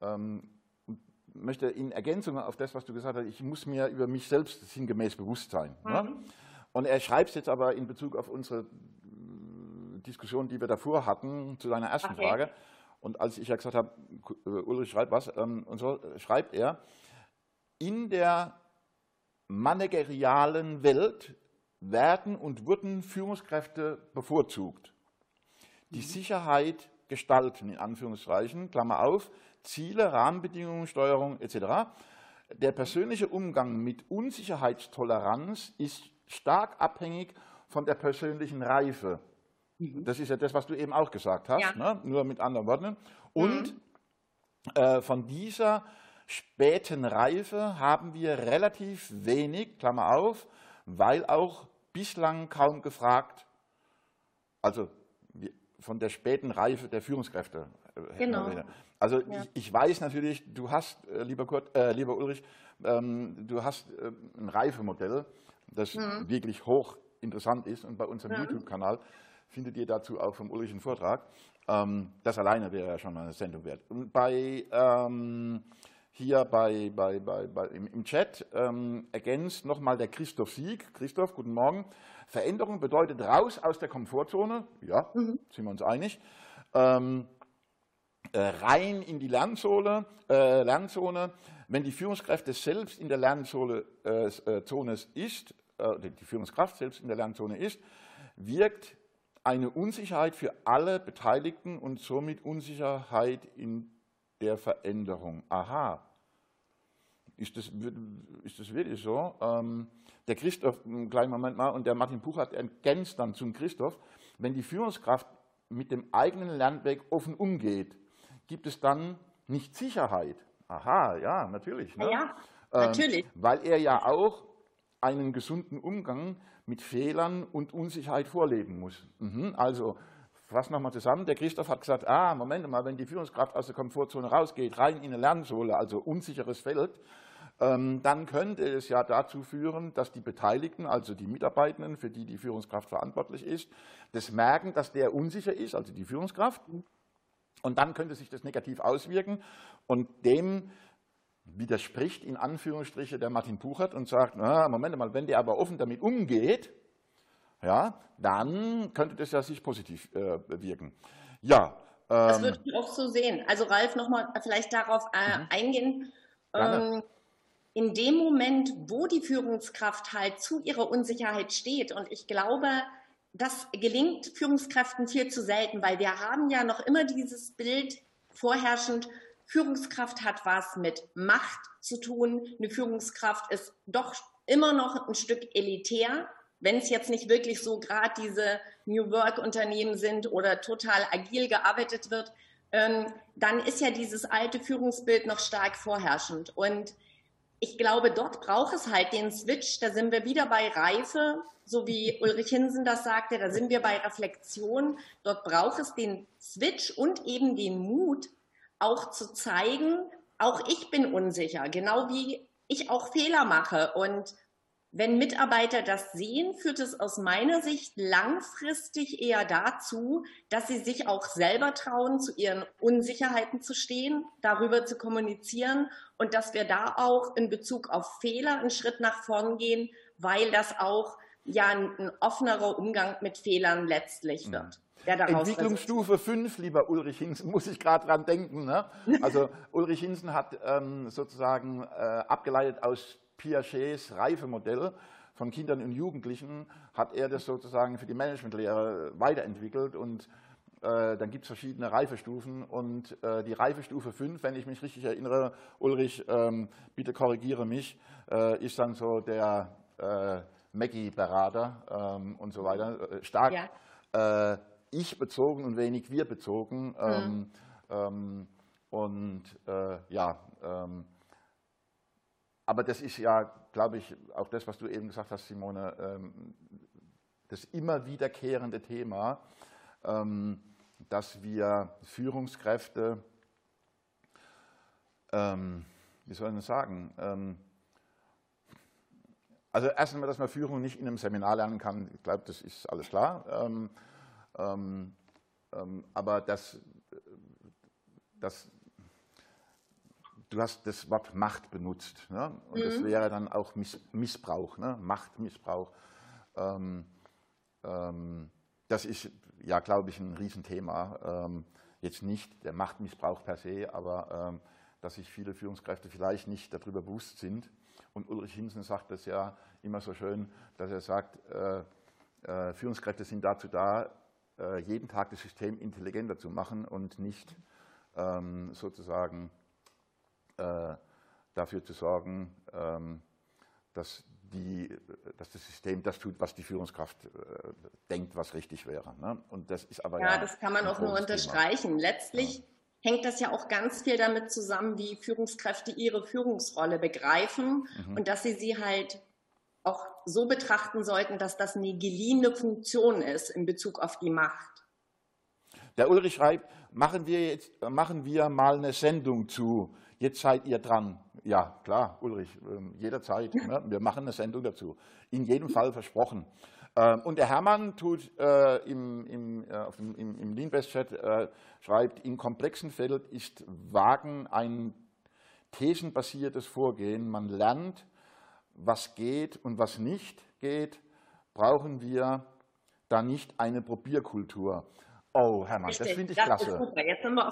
ähm möchte in Ergänzung auf das, was du gesagt hast, ich muss mir über mich selbst sinngemäß bewusst sein. Mhm. Ne? Und er schreibt es jetzt aber in Bezug auf unsere äh, Diskussion, die wir davor hatten, zu deiner ersten okay. Frage. Und als ich ja gesagt habe, äh, Ulrich schreibt was, ähm, und so schreibt er, in der managerialen Welt werden und wurden Führungskräfte bevorzugt. Die mhm. Sicherheit gestalten, in Anführungszeichen, Klammer auf, Ziele, Rahmenbedingungen, Steuerung etc. Der persönliche Umgang mit Unsicherheitstoleranz ist stark abhängig von der persönlichen Reife. Mhm. Das ist ja das, was du eben auch gesagt hast, ja. ne? nur mit anderen Worten. Und mhm. äh, von dieser späten Reife haben wir relativ wenig, Klammer auf, weil auch bislang kaum gefragt, also von der späten Reife der Führungskräfte. Äh, genau. Also ja. ich, ich, weiß natürlich, du hast, äh, lieber, Kurt, äh, lieber Ulrich, ähm, du hast äh, ein Reifemodell, das mhm. wirklich hoch interessant ist und bei unserem mhm. YouTube-Kanal findet ihr dazu auch vom Ulrich einen Vortrag. Ähm, das alleine wäre ja schon eine Sendung wert. Und bei ähm, hier bei, bei, bei, bei im, im, Chat ähm, ergänzt nochmal der Christoph Sieg. Christoph, guten Morgen. Veränderung bedeutet raus aus der Komfortzone. Ja, mhm. sind wir uns einig. Ähm, äh, rein in die Lernzone, äh, Lernzone. Wenn die Führungskräfte selbst in der Lernzone äh, äh Zone ist, äh, die Führungskraft selbst in der Lernzone ist, wirkt eine Unsicherheit für alle Beteiligten und somit Unsicherheit in der Veränderung. Aha, ist das, ist das wirklich so? Ähm, der Christoph, einen kleinen Moment mal, und der Martin Puchert ergänzt dann zum Christoph, wenn die Führungskraft mit dem eigenen Lernweg offen umgeht, gibt es dann nicht Sicherheit. Aha, ja, natürlich. Ne? Ja, ähm, natürlich. Weil er ja auch einen gesunden Umgang mit Fehlern und Unsicherheit vorleben muss. Mhm, also fassen nochmal zusammen. Der Christoph hat gesagt, ah, Moment mal, wenn die Führungskraft aus der Komfortzone rausgeht, rein in eine Lernsohle, also unsicheres Feld, ähm, dann könnte es ja dazu führen, dass die Beteiligten, also die Mitarbeitenden, für die die Führungskraft verantwortlich ist, das merken, dass der unsicher ist, also die Führungskraft. Und dann könnte sich das negativ auswirken. Und dem widerspricht in Anführungsstriche der Martin Puchert und sagt, na, Moment mal, wenn der aber offen damit umgeht, ja, dann könnte das ja sich positiv äh, wirken. Ja. Ähm, das würde ich auch so sehen. Also Ralf, nochmal vielleicht darauf äh, mhm. eingehen. Ähm, in dem Moment, wo die Führungskraft halt zu ihrer Unsicherheit steht, und ich glaube, das gelingt Führungskräften viel zu selten, weil wir haben ja noch immer dieses Bild vorherrschend, Führungskraft hat was mit Macht zu tun. Eine Führungskraft ist doch immer noch ein Stück elitär, wenn es jetzt nicht wirklich so gerade diese New Work Unternehmen sind oder total agil gearbeitet wird, ähm, dann ist ja dieses alte Führungsbild noch stark vorherrschend. Und ich glaube, dort braucht es halt den Switch. Da sind wir wieder bei Reife, so wie *laughs* Ulrich Hinsen das sagte. Da sind wir bei Reflexion. Dort braucht es den Switch und eben den Mut, auch zu zeigen, auch ich bin unsicher, genau wie ich auch Fehler mache. Und wenn Mitarbeiter das sehen, führt es aus meiner Sicht langfristig eher dazu, dass sie sich auch selber trauen, zu ihren Unsicherheiten zu stehen, darüber zu kommunizieren und dass wir da auch in Bezug auf Fehler einen Schritt nach vorn gehen, weil das auch ja ein, offenerer Umgang mit Fehlern letztlich wird. Entwicklungsstufe 5, lieber Ulrich Hinsen, *laughs* muss ich gerade dran denken. Ne? Also Ulrich Hinsen hat ähm, sozusagen äh, abgeleitet aus Piagets Reifemodell von Kindern und Jugendlichen hat er das sozusagen für die Managementlehre weiterentwickelt und äh, dann gibt es verschiedene Reifestufen und äh, die Reifestufe 5, wenn ich mich richtig erinnere, Ulrich, ähm, bitte korrigiere mich, äh, ist dann so der äh, Maggie-Berater ähm, und so weiter, stark ja. Ich bezogen und wenig wir bezogen. Ähm, mhm. Ähm, und ja, aber das ist ja, glaube ich, auch das, was du eben gesagt hast, Simone, ähm, das immer wiederkehrende Thema, ähm, dass wir Führungskräfte, ähm, wie soll man sagen, also erst einmal, dass man Führung nicht in einem Seminar lernen kann, ich glaube, das ist alles klar. aber dass, dass du hast das Wort Macht benutzt. Ne? Und mhm. das wäre dann auch Miss Missbrauch, ne? Machtmissbrauch. Ähm, ähm, das ist ja, glaube ich, ein Riesenthema. Ähm, jetzt nicht der Machtmissbrauch per se, aber ähm, dass sich viele Führungskräfte vielleicht nicht darüber bewusst sind. Und Ulrich Hinsen sagt das ja immer so schön, dass er sagt, äh, äh, Führungskräfte sind dazu da, äh, jeden Tag das System intelligenter zu machen und nicht ähm, sozusagen dafür zu sorgen, ähm, dass, die, dass das System das tut, was die Führungskraft äh, denkt, was richtig wäre. Ne? Und das ist aber ja, ja das kann man auch nur unterstreichen. Thema. Letztlich ja. hängt das ja auch ganz viel damit zusammen, wie Führungskräfte ihre Führungsrolle begreifen mhm. und dass sie sie halt auch so betrachten sollten, dass das eine geliehene Funktion ist in Bezug auf die Macht. Der Ulrich schreibt, machen wir, jetzt, machen wir mal eine Sendung zu jetzt seid ihr dran. Ja, klar, Ulrich, ähm, jederzeit. Ne? Wir machen eine Sendung dazu. In jedem Fall versprochen. Ähm, und der Hermann tut äh, im, im, äh, im, im Lean-Best-Chat, äh, schreibt, in komplexen Fällen ist Wagen ein thesenbasiertes Vorgehen. Man lernt, was geht und was nicht geht. Brauchen wir da nicht eine Probierkultur? Oh, Hermann, das finde ich das klasse.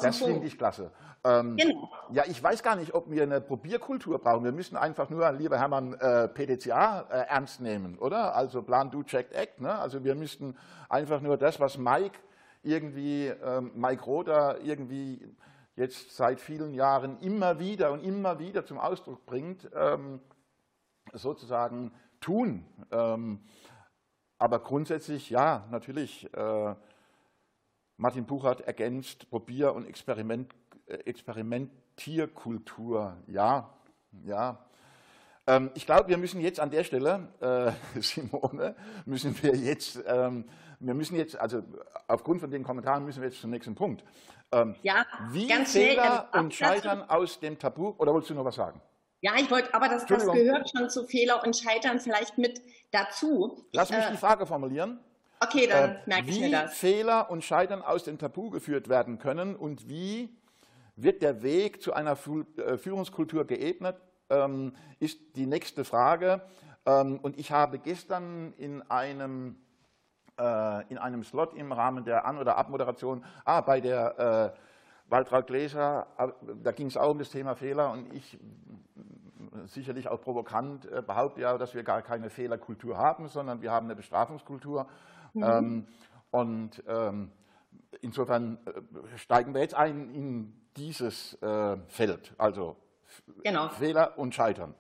das finde ich klasse. Ähm, genau. Ja, ich weiß gar nicht, ob wir eine Probierkultur brauchen. Wir müssen einfach nur, lieber Hermann, äh, PDCA äh, ernst nehmen, oder? Also Plan, Do, Check, Act. Ne? Also wir müssten einfach nur das, was Mike irgendwie, ähm, Mike Roder irgendwie jetzt seit vielen Jahren immer wieder und immer wieder zum Ausdruck bringt, ähm, sozusagen tun. Ähm, aber grundsätzlich, ja, natürlich, äh, Martin Buchert ergänzt Probier- und Experiment, äh, Experimentierkultur. Ja, ja. Ähm, ich glaube, wir müssen jetzt an der Stelle, äh, *laughs* Simone, müssen wir jetzt, ähm, wir müssen jetzt, also aufgrund von den Kommentaren müssen wir jetzt zum nächsten Punkt. Ähm, ja, wie ganz Fehler schnell, und Scheitern aus dem Tabu, oder wolltest du noch was sagen? Ja, ich wollte, aber das, das gehört schon zu Fehler und Scheitern vielleicht mit dazu. Lass mich äh, die Frage formulieren. Okay, dann äh, merke ich mir das. Wie Fehler und Scheitern aus dem Tabu geführt werden können und wie wird der Weg zu einer äh, Führungskultur geebnet, ähm, ist die nächste Frage. Ähm, und ich habe gestern in einem, äh, in einem Slot im Rahmen der An- oder Abmoderation, ah, bei der äh, Waltraud Gläser, äh, da ging es auch um das Thema Fehler und ich sicherlich auch provokant äh, behaupte ja, dass wir gar keine Fehlerkultur haben, sondern wir haben eine Bestrafungskultur. Mhm. Ähm, und ähm, insofern äh, steigen wir jetzt ein in dieses äh, Feld, also genau. Fehler und Scheitern.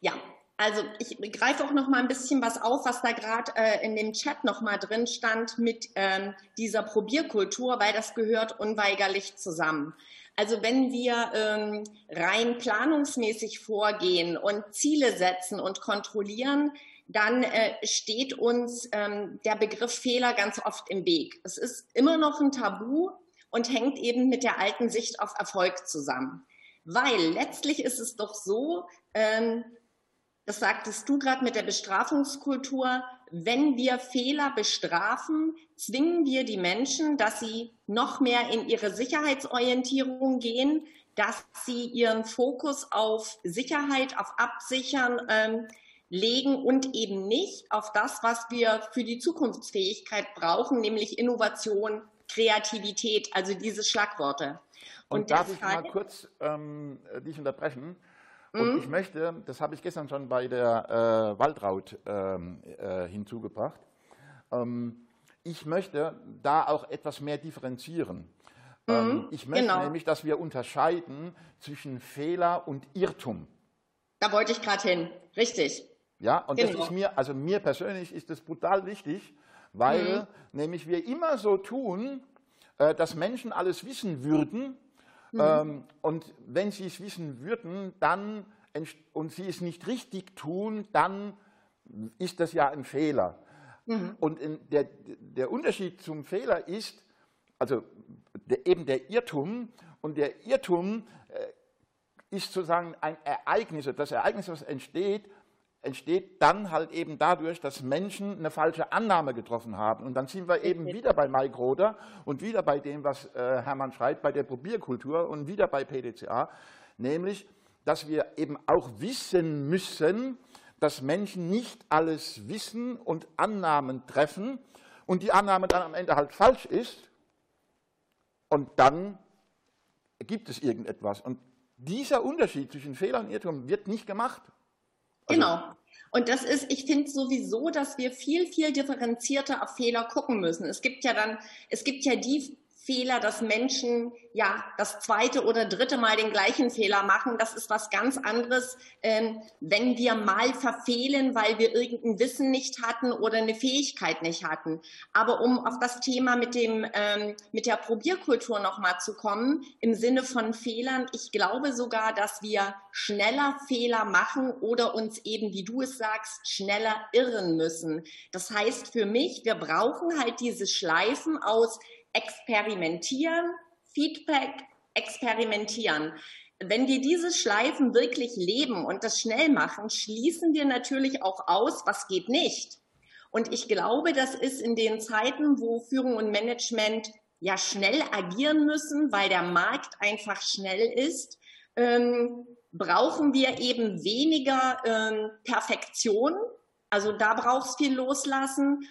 Ja, also ich greife auch noch mal ein bisschen was auf, was da gerade äh, in dem Chat noch mal drin stand mit ähm, dieser Probierkultur, weil das gehört unweigerlich zusammen. Also wenn wir ähm, rein planungsmäßig vorgehen und Ziele setzen und kontrollieren, dann äh, steht uns ähm, der Begriff Fehler ganz oft im Weg. Es ist immer noch ein Tabu und hängt eben mit der alten Sicht auf Erfolg zusammen. Weil letztlich ist es doch so, ähm, das sagtest du gerade mit der Bestrafungskultur, wenn wir Fehler bestrafen, zwingen wir die Menschen, dass sie noch mehr in ihre Sicherheitsorientierung gehen, dass sie ihren Fokus auf Sicherheit, auf Absichern ähm, legen und eben nicht auf das, was wir für die Zukunftsfähigkeit brauchen, nämlich Innovation, Kreativität, also diese Schlagworte. Und, und darf ich mal kurz ähm, dich unterbrechen? Und mhm. ich möchte, das habe ich gestern schon bei der äh, Waldraut ähm, äh, hinzugebracht, ähm, ich möchte da auch etwas mehr differenzieren. Ähm, mhm, ich möchte genau. nämlich, dass wir unterscheiden zwischen Fehler und Irrtum. Da wollte ich gerade hin, richtig. Ja, und genau. das ist mir, also mir persönlich ist das brutal wichtig, weil mhm. nämlich wir immer so tun, äh, dass Menschen alles wissen würden Mhm. Ähm, und wenn sie es wissen würden, dann und sie es nicht richtig tun, dann ist das ja ein Fehler. Mhm. Und der, der Unterschied zum Fehler ist, also der, eben der Irrtum, und der Irrtum äh, ist sozusagen ein Ereignis, das Ereignis, was entsteht, entsteht dann halt eben dadurch, dass Menschen eine falsche Annahme getroffen haben. Und dann sind wir eben wieder bei Mike Roder und wieder bei dem, was äh, Hermann schreibt, bei der Probierkultur und wieder bei PDCA, nämlich, dass wir eben auch wissen müssen, dass Menschen nicht alles wissen und Annahmen treffen und die Annahme dann am Ende halt falsch ist und dann gibt es irgendetwas. Und dieser Unterschied zwischen Fehler und Irrtum wird nicht gemacht. Also, genau. Und das ist, ich finde sowieso, dass wir viel, viel differenzierter auf Fehler gucken müssen. Es gibt ja dann, es gibt ja die Fehler, dass Menschen ja das zweite oder dritte Mal den gleichen Fehler machen. Das ist was ganz anderes, ähm, wenn wir mal verfehlen, weil wir irgendein Wissen nicht hatten oder eine Fähigkeit nicht hatten. Aber um auf das Thema mit dem ähm, mit der Probierkultur nochmal zu kommen, im Sinne von Fehlern, ich glaube sogar, dass wir schneller Fehler machen oder uns eben, wie du es sagst, schneller irren müssen. Das heißt für mich, wir brauchen halt diese Schleifen aus experimentieren, Feedback, experimentieren. Wenn wir diese Schleifen wirklich leben und das schnell machen, schließen wir natürlich auch aus, was geht nicht. Und ich glaube, das ist in den Zeiten, wo Führung und Management ja schnell agieren müssen, weil der Markt einfach schnell ist, ähm, brauchen wir eben weniger ähm, Perfektion. Also da braucht es viel loslassen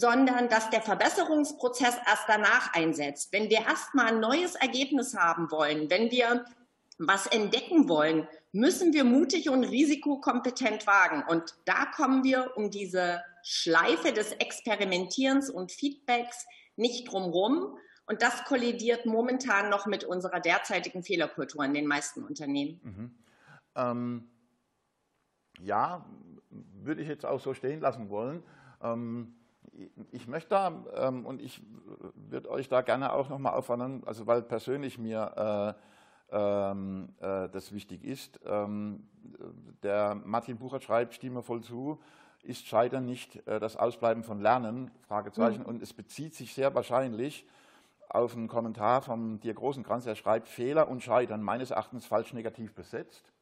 sondern dass der Verbesserungsprozess erst danach einsetzt. Wenn wir erstmal ein neues Ergebnis haben wollen, wenn wir was entdecken wollen, müssen wir mutig und risikokompetent wagen. Und da kommen wir um diese Schleife des Experimentierens und Feedbacks nicht drumherum. Und das kollidiert momentan noch mit unserer derzeitigen Fehlerkultur in den meisten Unternehmen. Mhm. Ähm, ja, würde ich jetzt auch so stehen lassen wollen. Ähm, ich möchte da, ähm, und ich würde euch da gerne auch nochmal auffordern, also weil persönlich mir äh, ähm, äh, das wichtig ist. Ähm, der Martin Bucher schreibt, stimme voll zu, ist Scheitern nicht äh, das Ausbleiben von Lernen? Fragezeichen. Mhm. Und es bezieht sich sehr wahrscheinlich auf einen Kommentar vom Dirk Großenkranz, der schreibt, Fehler und Scheitern meines Erachtens falsch negativ besetzt.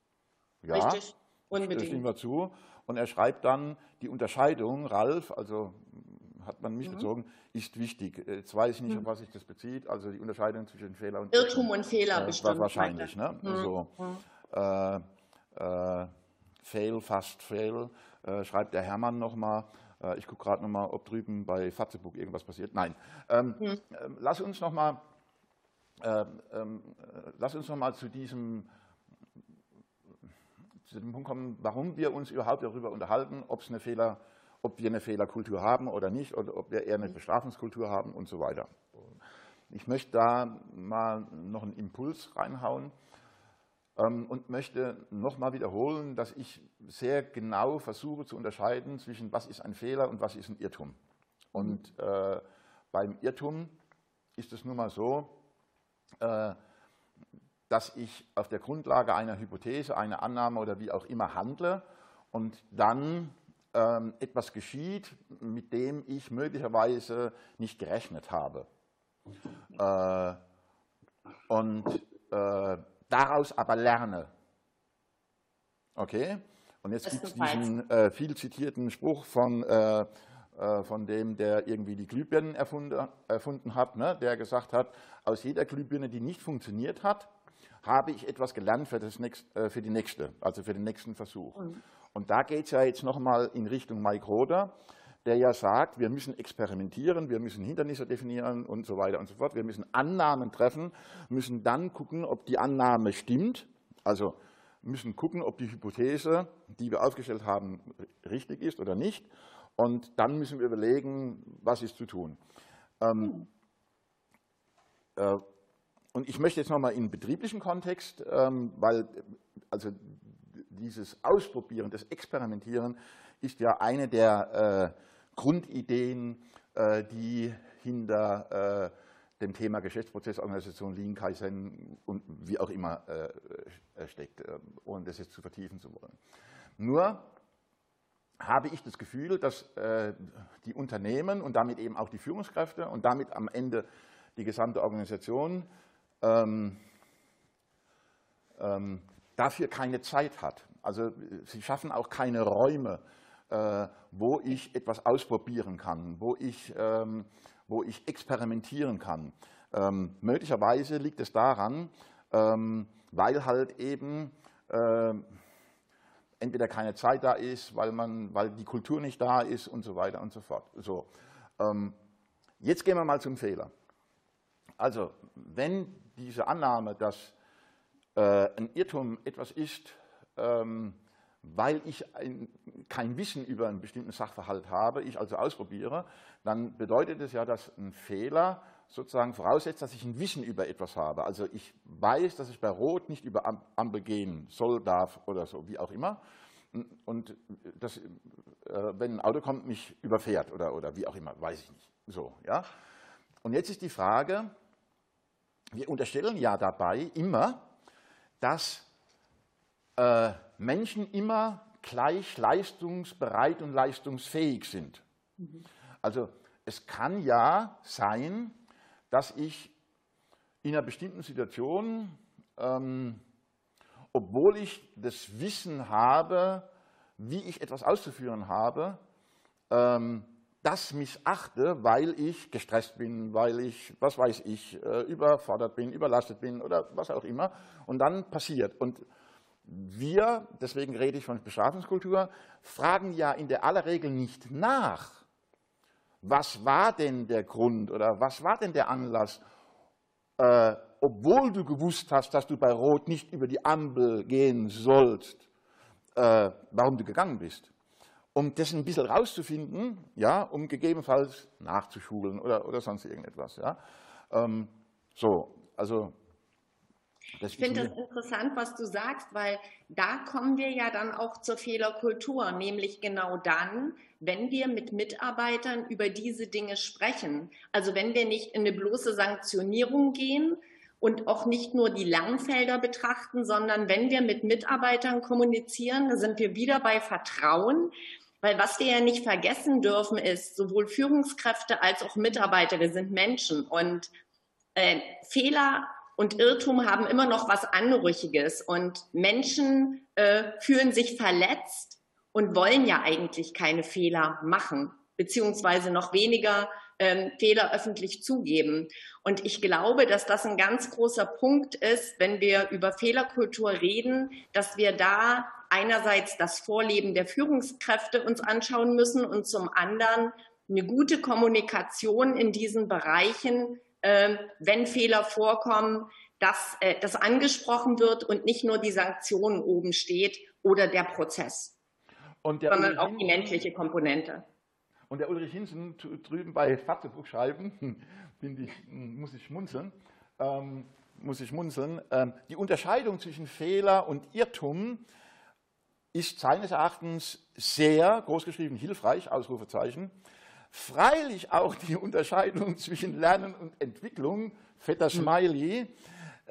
Ja, Richtig, unbedingt. Stimmen wir zu. Und er schreibt dann, die Unterscheidung, Ralf, also hat man mich mhm. bezogen, ist wichtig. Jetzt weiß ich nicht, mhm. auf was sich das bezieht. Also die Unterscheidung zwischen Fehler und Irrtum und Fehler äh, bestimmt. Wahrscheinlich. Ne? Mhm. So, mhm. äh, äh, fail, fast fail, äh, schreibt der Hermann nochmal. Äh, ich gucke gerade nochmal, ob drüben bei Fatzebook irgendwas passiert. Nein. Ähm, mhm. Ähm, lass uns nochmal ähm, ähm, lass uns noch zu diesem zu dem Punkt kommen, warum wir uns überhaupt darüber unterhalten, ob es eine Fehler, ob wir eine Fehlerkultur haben oder nicht, oder ob wir eher eine Bestrafungskultur haben und so weiter. Ich möchte da mal noch einen Impuls reinhauen ähm, und möchte nochmal wiederholen, dass ich sehr genau versuche zu unterscheiden zwischen was ist ein Fehler und was ist ein Irrtum. Und äh, beim Irrtum ist es nun mal so, äh, dass ich auf der Grundlage einer Hypothese, einer Annahme oder wie auch immer handle und dann ähm, etwas geschieht, mit dem ich möglicherweise nicht gerechnet habe. Äh, und äh, daraus aber lerne. Okay? Und jetzt gibt es diesen äh, viel zitierten Spruch von, äh, äh, von dem, der irgendwie die Glühbirnen erfunden, erfunden hat, ne? der gesagt hat, aus jeder Glühbirne, die nicht funktioniert hat, habe ich etwas gelernt für, das nächst, äh, für die nächste, also für den nächsten Versuch. Mhm. Und da geht es ja jetzt nochmal in Richtung Mike Roder, der ja sagt, wir müssen experimentieren, wir müssen Hindernisse definieren und so weiter und so fort. Wir müssen Annahmen treffen, müssen dann gucken, ob die Annahme stimmt. Also müssen gucken, ob die Hypothese, die wir aufgestellt haben, richtig ist oder nicht. Und dann müssen wir überlegen, was ist zu tun. Ähm, äh, und ich möchte jetzt nochmal in betrieblichen Kontext, ähm, weil also dieses Ausprobieren, das Experimentieren ist ja eine der äh, Grundideen, äh, die hinter äh, dem Thema Geschäftsprozessorganisation, Lean, Kaizen und wie auch immer steckt, ohne das jetzt zu vertiefen zu wollen. Nur habe ich das Gefühl, dass die Unternehmen und damit eben auch die Führungskräfte und damit am Ende die gesamte Organisation ähm, ähm, dafür keine Zeit hat. Also sie schaffen auch keine Räume, äh, wo ich etwas ausprobieren kann, wo ich, ähm, wo ich experimentieren kann. Ähm, möglicherweise liegt es daran, ähm, weil halt eben äh, entweder keine Zeit da ist, weil, man, weil die Kultur nicht da ist und so weiter und so fort. So, ähm, jetzt gehen wir mal zum Fehler. Also, wenn diese Annahme, dass äh, ein Irrtum etwas ist, ähm, weil ich ein, kein Wissen über einen bestimmten Sachverhalt habe, ich also ausprobiere, dann bedeutet es ja, dass ein Fehler sozusagen voraussetzt, dass ich ein Wissen über etwas habe. Also ich weiß, dass ich bei Rot nicht über Ampel gehen soll, darf oder so, wie auch immer. Und das, äh, wenn ein Auto kommt, mich überfährt oder, oder wie auch immer, weiß ich nicht. So, ja. Und jetzt ist die Frage, wir unterstellen ja dabei immer, dass äh, Menschen immer gleich leistungsbereit und leistungsfähig sind. Mhm. Also es kann ja sein, dass ich in einer bestimmten Situation, ähm, obwohl ich das Wissen habe, wie ich etwas auszuführen habe, ähm, das missachte, weil ich gestresst bin, weil ich, was weiß ich, äh, überfordert bin, überlastet bin oder was auch immer. Und dann passiert. Und wir, deswegen rede ich von Bestrafungskultur, fragen ja in der aller Regel nicht nach, was war denn der Grund oder was war denn der Anlass, äh, obwohl du gewusst hast, dass du bei Rot nicht über die Ampel gehen sollst, äh, warum du gegangen bist um das ein bisschen rauszufinden, ja, um gegebenenfalls nachzuschulen oder, oder sonst irgendetwas. Ja. Ähm, so, also ich finde das interessant, was du sagst, weil da kommen wir ja dann auch zur Fehlerkultur, nämlich genau dann, wenn wir mit Mitarbeitern über diese Dinge sprechen. Also wenn wir nicht in eine bloße Sanktionierung gehen und auch nicht nur die Langfelder betrachten, sondern wenn wir mit Mitarbeitern kommunizieren, da sind wir wieder bei Vertrauen. Weil was wir ja nicht vergessen dürfen, ist, sowohl Führungskräfte als auch Mitarbeiter, wir sind Menschen und äh, Fehler und Irrtum haben immer noch was Anrüchiges und Menschen äh, fühlen sich verletzt und wollen ja eigentlich keine Fehler machen, beziehungsweise noch weniger ähm, Fehler öffentlich zugeben. Und ich glaube, dass das ein ganz großer Punkt ist, wenn wir über Fehlerkultur reden, dass wir da einerseits das Vorleben der Führungskräfte uns anschauen müssen und zum anderen eine gute Kommunikation in diesen Bereichen, äh, wenn Fehler vorkommen, dass äh, das angesprochen wird und nicht nur die Sanktionen oben steht oder der Prozess, sondern auch die menschliche Komponente. Und der Ulrich Hinsen drüben bei Fatzebuch schreiben, ich, muss ich schmunzeln, ähm, muss ich schmunzeln. Ähm, die Unterscheidung zwischen Fehler und Irrtum ist seines Erachtens sehr, großgeschrieben, hilfreich, Ausrufezeichen. Freilich auch die Unterscheidung *laughs* zwischen Lernen und Entwicklung, fetter hm. Smiley.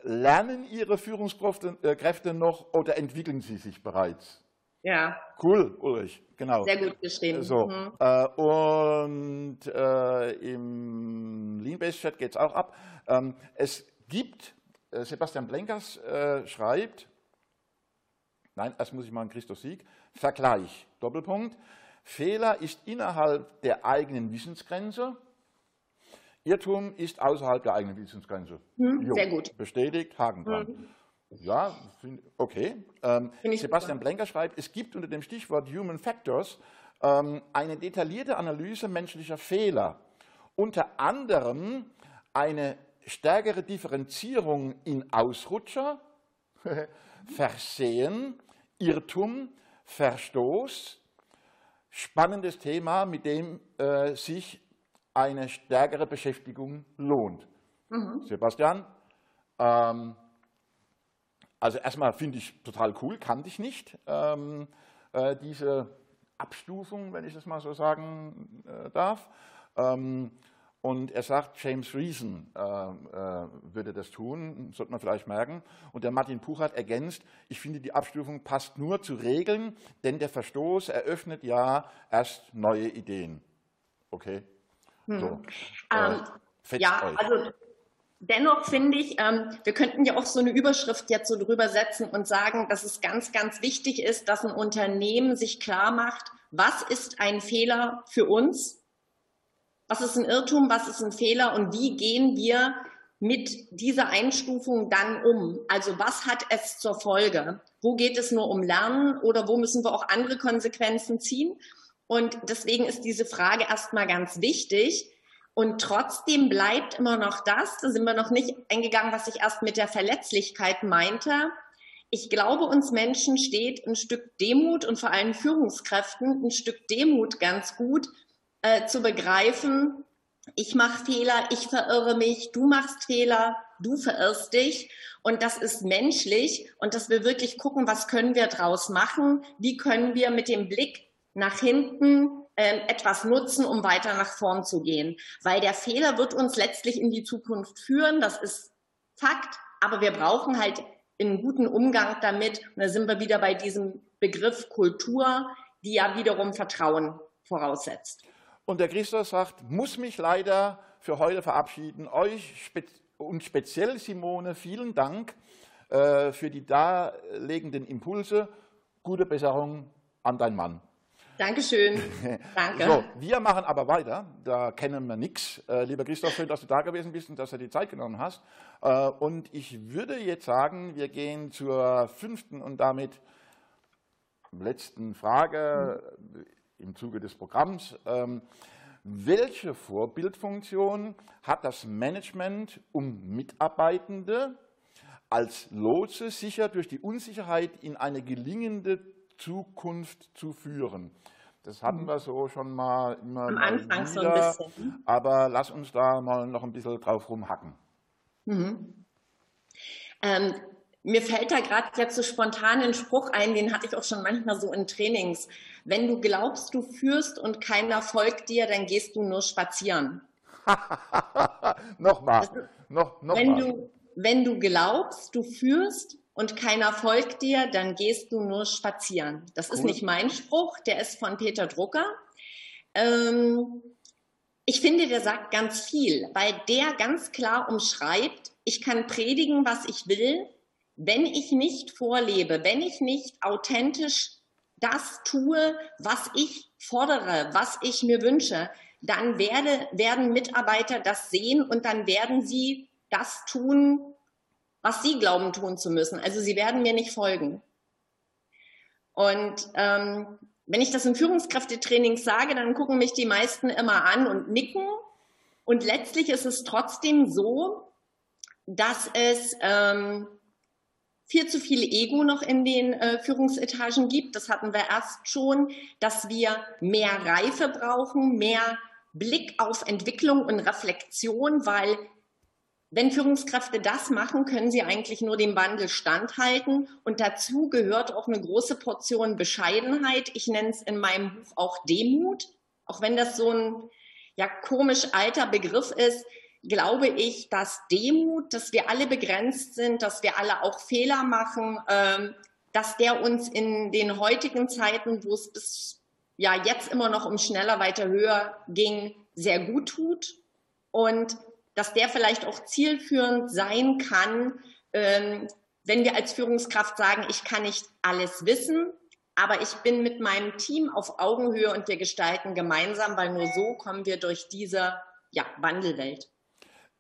Lernen Ihre Führungskräfte äh, noch oder entwickeln sie sich bereits? Ja. Cool, Ulrich, genau. Sehr gut geschrieben. So, mhm. äh, und äh, im Lean-Based-Chat geht es auch ab. Ähm, es gibt, äh, Sebastian Blenkers schreibt, nein, erst muss ich mal einen Christoph Sieg, Vergleich, Doppelpunkt, Fehler ist innerhalb der eigenen Wissensgrenze, Irrtum ist außerhalb der eigenen Wissensgrenze. Mhm, sehr gut. Bestätigt, Haken dran. Mhm. Ja, okay. Ähm, Sebastian super. Blenker schreibt, es gibt unter dem Stichwort Human Factors ähm, eine detaillierte Analyse menschlicher Fehler. Unter anderem eine stärkere Differenzierung in Ausrutscher, *laughs* Versehen, Irrtum, Verstoß. Spannendes Thema, mit dem äh, sich eine stärkere Beschäftigung lohnt. Mhm. Sebastian, ähm, also erstmal finde ich total cool, kannte ich nicht, ähm, äh, diese Abstufung, wenn ich das mal so sagen äh, darf. Ähm, und er sagt, James Reason äh, äh, würde das tun, sollte man vielleicht merken. Und der Martin Puchert ergänzt, ich finde, die Abstufung passt nur zu Regeln, denn der Verstoß eröffnet ja erst neue Ideen. Okay? Hm. So. Ähm, ja, euch. also Dennoch finde ich, ähm, wir könnten ja auch so eine Überschrift jetzt so drüber setzen und sagen, dass es ganz, ganz wichtig ist, dass ein Unternehmen sich klar macht, was ist ein Fehler für uns? Was ist ein Irrtum? Was ist ein Fehler? Und wie gehen wir mit dieser Einstufung dann um? Also was hat es zur Folge? Wo geht es nur um Lernen oder wo müssen wir auch andere Konsequenzen ziehen? Und deswegen ist diese Frage erstmal ganz wichtig. Und trotzdem bleibt immer noch das, da sind wir noch nicht eingegangen, was ich erst mit der Verletzlichkeit meinte. Ich glaube, uns Menschen steht ein Stück Demut und vor allem Führungskräften ein Stück Demut ganz gut äh, zu begreifen. Ich mache Fehler, ich verirre mich, du machst Fehler, du verirrst dich. Und das ist menschlich und dass wir wirklich gucken, was können wir draus machen? Wie können wir mit dem Blick nach hinten ähm, etwas nutzen, um weiter nach vorn zu gehen. Weil der Fehler wird uns letztlich in die Zukunft führen, das ist Fakt, aber wir brauchen halt einen guten Umgang damit. Und da sind wir wieder bei diesem Begriff Kultur, die ja wiederum Vertrauen voraussetzt. Und der Christus sagt, muss mich leider für heute verabschieden. Euch und speziell Simone, vielen Dank äh, für die darlegenden Impulse. Gute Besserung an deinen Mann. Dankeschön. *laughs* Danke. So, wir machen aber weiter. Da kennen wir nichts. Äh, lieber Christoph, schön, dass du da gewesen bist und dass du die Zeit genommen hast. Äh, und ich würde jetzt sagen, wir gehen zur fünften und damit letzten Frage im Zuge des Programms. Ähm, welche Vorbildfunktion hat das Management, um Mitarbeitende als Lotse sicher durch die Unsicherheit in eine gelingende Zukunft zu führen. Das hatten wir so schon mal immer Am Anfang wieder, so ein bisschen. Aber lass uns da mal noch ein bisschen drauf rumhacken. Mhm. Ähm, mir fällt da gerade jetzt so spontan ein Spruch ein, den hatte ich auch schon manchmal so in Trainings. Wenn du glaubst, du führst und keiner folgt dir, dann gehst du nur spazieren. *laughs* nochmal. Noch, noch wenn, Du, wenn du glaubst, du führst und keiner folgt dir, dann gehst du nur spazieren. Das cool. ist nicht mein Spruch, der ist von Peter Drucker. Ähm, Ich finde, der sagt ganz viel, weil der ganz klar umschreibt, ich kann predigen, was ich will, wenn ich nicht vorlebe, wenn ich nicht authentisch das tue, was ich fordere, was ich mir wünsche, dann werde, werden Mitarbeiter das sehen und dann werden sie das tun, was sie glauben tun zu müssen. Also sie werden mir nicht folgen. Und ähm, wenn ich das im Führungskräftetraining sage, dann gucken mich die meisten immer an und nicken. Und letztlich ist es trotzdem so, dass es ähm, viel zu viel Ego noch in den äh, Führungsetagen gibt. Das hatten wir erst schon, dass wir mehr Reife brauchen, mehr Blick auf Entwicklung und Reflexion, weil wenn Führungskräfte das machen, können sie eigentlich nur dem Wandel standhalten. Und dazu gehört auch eine große Portion Bescheidenheit. Ich nenne es in meinem Buch auch Demut. Auch wenn das so ein ja, komisch alter Begriff ist, glaube ich, dass Demut, dass wir alle begrenzt sind, dass wir alle auch Fehler machen, ähm, dass der uns in den heutigen Zeiten, wo es bis ja jetzt immer noch um schneller, weiter, höher ging, sehr gut tut. Und dass der vielleicht auch zielführend sein kann, ähm, wenn wir als Führungskraft sagen, ich kann nicht alles wissen, aber ich bin mit meinem Team auf Augenhöhe und wir gestalten gemeinsam, weil nur so kommen wir durch diese ja, Wandelwelt.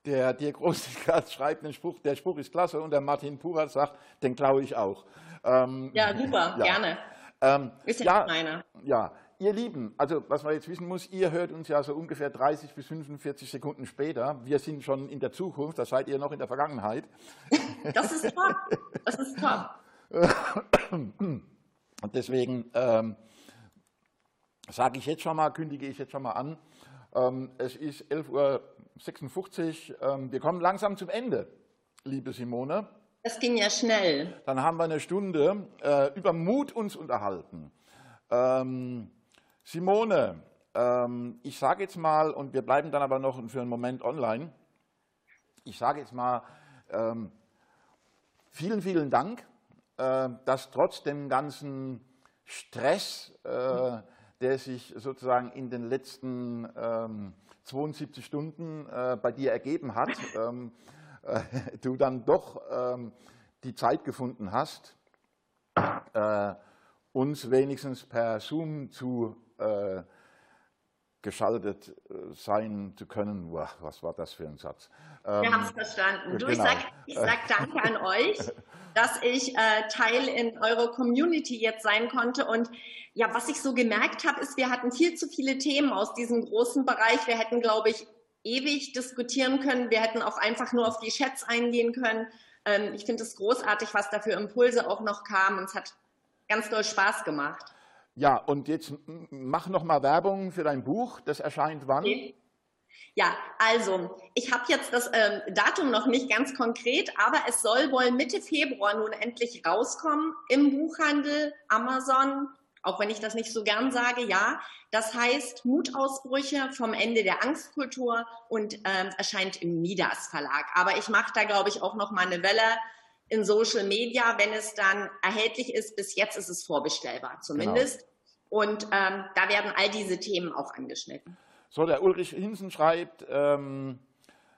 Der Dirk Rosenkrantz *laughs* schreibt einen Spruch, der Spruch ist klasse und der Martin Purat sagt, den glaube ich auch. Ähm, ja, super, *laughs* ja. gerne. Ähm, ist ja, meiner. Ja, Ihr Lieben, also was man jetzt wissen muss, ihr hört uns ja so ungefähr 30 bis 45 Sekunden später. Wir sind schon in der Zukunft, da seid ihr noch in der Vergangenheit. *laughs* Das ist top, das ist top. Und deswegen ähm, sage ich jetzt schon mal, kündige ich jetzt schon mal an, es ist 11.56 Uhr, ähm, wir kommen langsam zum Ende, liebe Simone. Das ging ja schnell. Dann haben wir eine Stunde äh, über Mut uns unterhalten. Ähm, Simone, ähm, ich sage jetzt mal, und wir bleiben dann aber noch für einen Moment online, ich sage jetzt mal, ähm, vielen, vielen Dank, äh, dass trotz dem ganzen Stress, äh, der sich sozusagen in den letzten ähm, 72 Stunden äh, bei dir ergeben hat, *laughs* ähm, äh, du dann doch ähm, die Zeit gefunden hast, äh, uns wenigstens per Zoom zu äh, geschaltet äh, sein zu können. Boah, was war das für ein Satz? Wir ähm, haben es verstanden. Du, genau. ich sage sag danke an euch, *laughs* dass ich äh, Teil in eurer Community jetzt sein konnte. Und ja, was ich so gemerkt habe, ist, wir hatten viel zu viele Themen aus diesem großen Bereich. Wir hätten, glaube ich, ewig diskutieren können. Wir hätten auch einfach nur auf die Chats eingehen können. Ähm, ich finde es großartig, was da für Impulse auch noch kamen. Und es hat ganz doll Spaß gemacht. Ja, und jetzt mach noch mal Werbung für dein Buch. Das erscheint wann? Ja, also ich habe jetzt das ähm, Datum noch nicht ganz konkret, aber es soll wohl Mitte Februar nun endlich rauskommen im Buchhandel, Amazon, auch wenn ich das nicht so gern sage, ja. Das heißt Mutausbrüche vom Ende der Angstkultur und ähm, erscheint im Midas Verlag. Aber ich mache da, glaube ich, auch noch mal eine Welle in Social Media, wenn es dann erhältlich ist. Bis jetzt ist es vorbestellbar zumindest. Genau. Und ähm, da werden all diese Themen auch angeschnitten. So, der Ulrich Hinsen schreibt, ähm,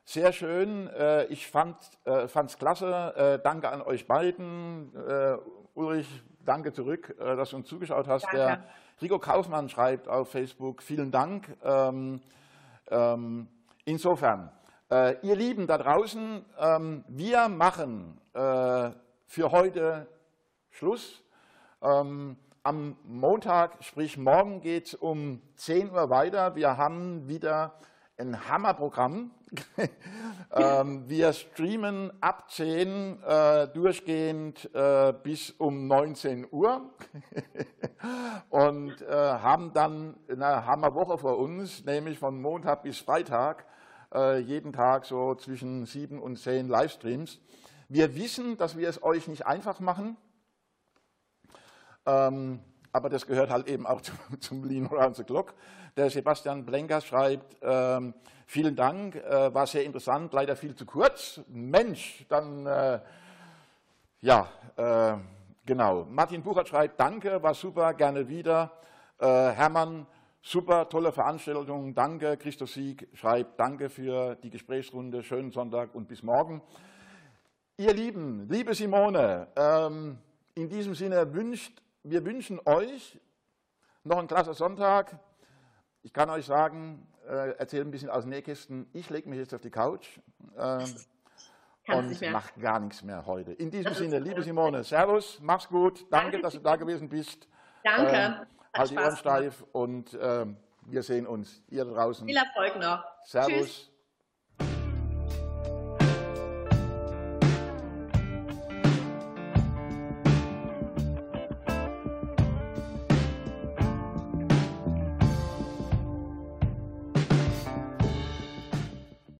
sehr schön, äh, ich fand es äh, klasse, äh, danke an euch beiden. Äh, Ulrich, danke zurück, dass du uns zugeschaut hast. Danke. Der Rico Kaufmann schreibt auf Facebook, vielen Dank. Ähm, ähm, insofern, ihr Lieben da draußen, ähm, wir machen für heute Schluss. Ähm, am Montag, sprich morgen, geht es um 10 Uhr weiter. Wir haben wieder ein Hammerprogramm. *laughs* ähm, wir streamen ab 10 äh, durchgehend äh, bis um 19 Uhr *laughs* und äh, haben dann eine Hammerwoche vor uns, nämlich von Montag bis Freitag äh, jeden Tag so zwischen sieben und zehn Livestreams. Wir wissen, dass wir es euch nicht einfach machen, ähm, aber das gehört halt eben auch *laughs* zum, zum Lean Around the Clock. Der Sebastian Blenker schreibt, ähm, vielen Dank, äh, war sehr interessant, leider viel zu kurz. Mensch, dann, äh, ja, äh, genau. Martin Buchert schreibt, danke, war super, gerne wieder. Äh, Hermann, Super, tolle Veranstaltung. Danke, Christoph Sieg schreibt, danke für die Gesprächsrunde. Schönen Sonntag und bis morgen. Ihr Lieben, liebe Simone, ähm, in diesem Sinne wünscht, wir wünschen euch noch einen klasse Sonntag. Ich kann euch sagen, äh, erzähle ein bisschen aus Nähkästen. Ich lege mich jetzt auf die Couch *laughs* äh, und mache gar nichts mehr heute. In diesem Sinne, liebe Simone, Servus, mach's gut. Danke, Danke dass du da gewesen bist. Danke. Ähm, halt die Ohren steif und äh, wir sehen uns. Ihr draußen. Viel Erfolg noch. Servus. Tschüss.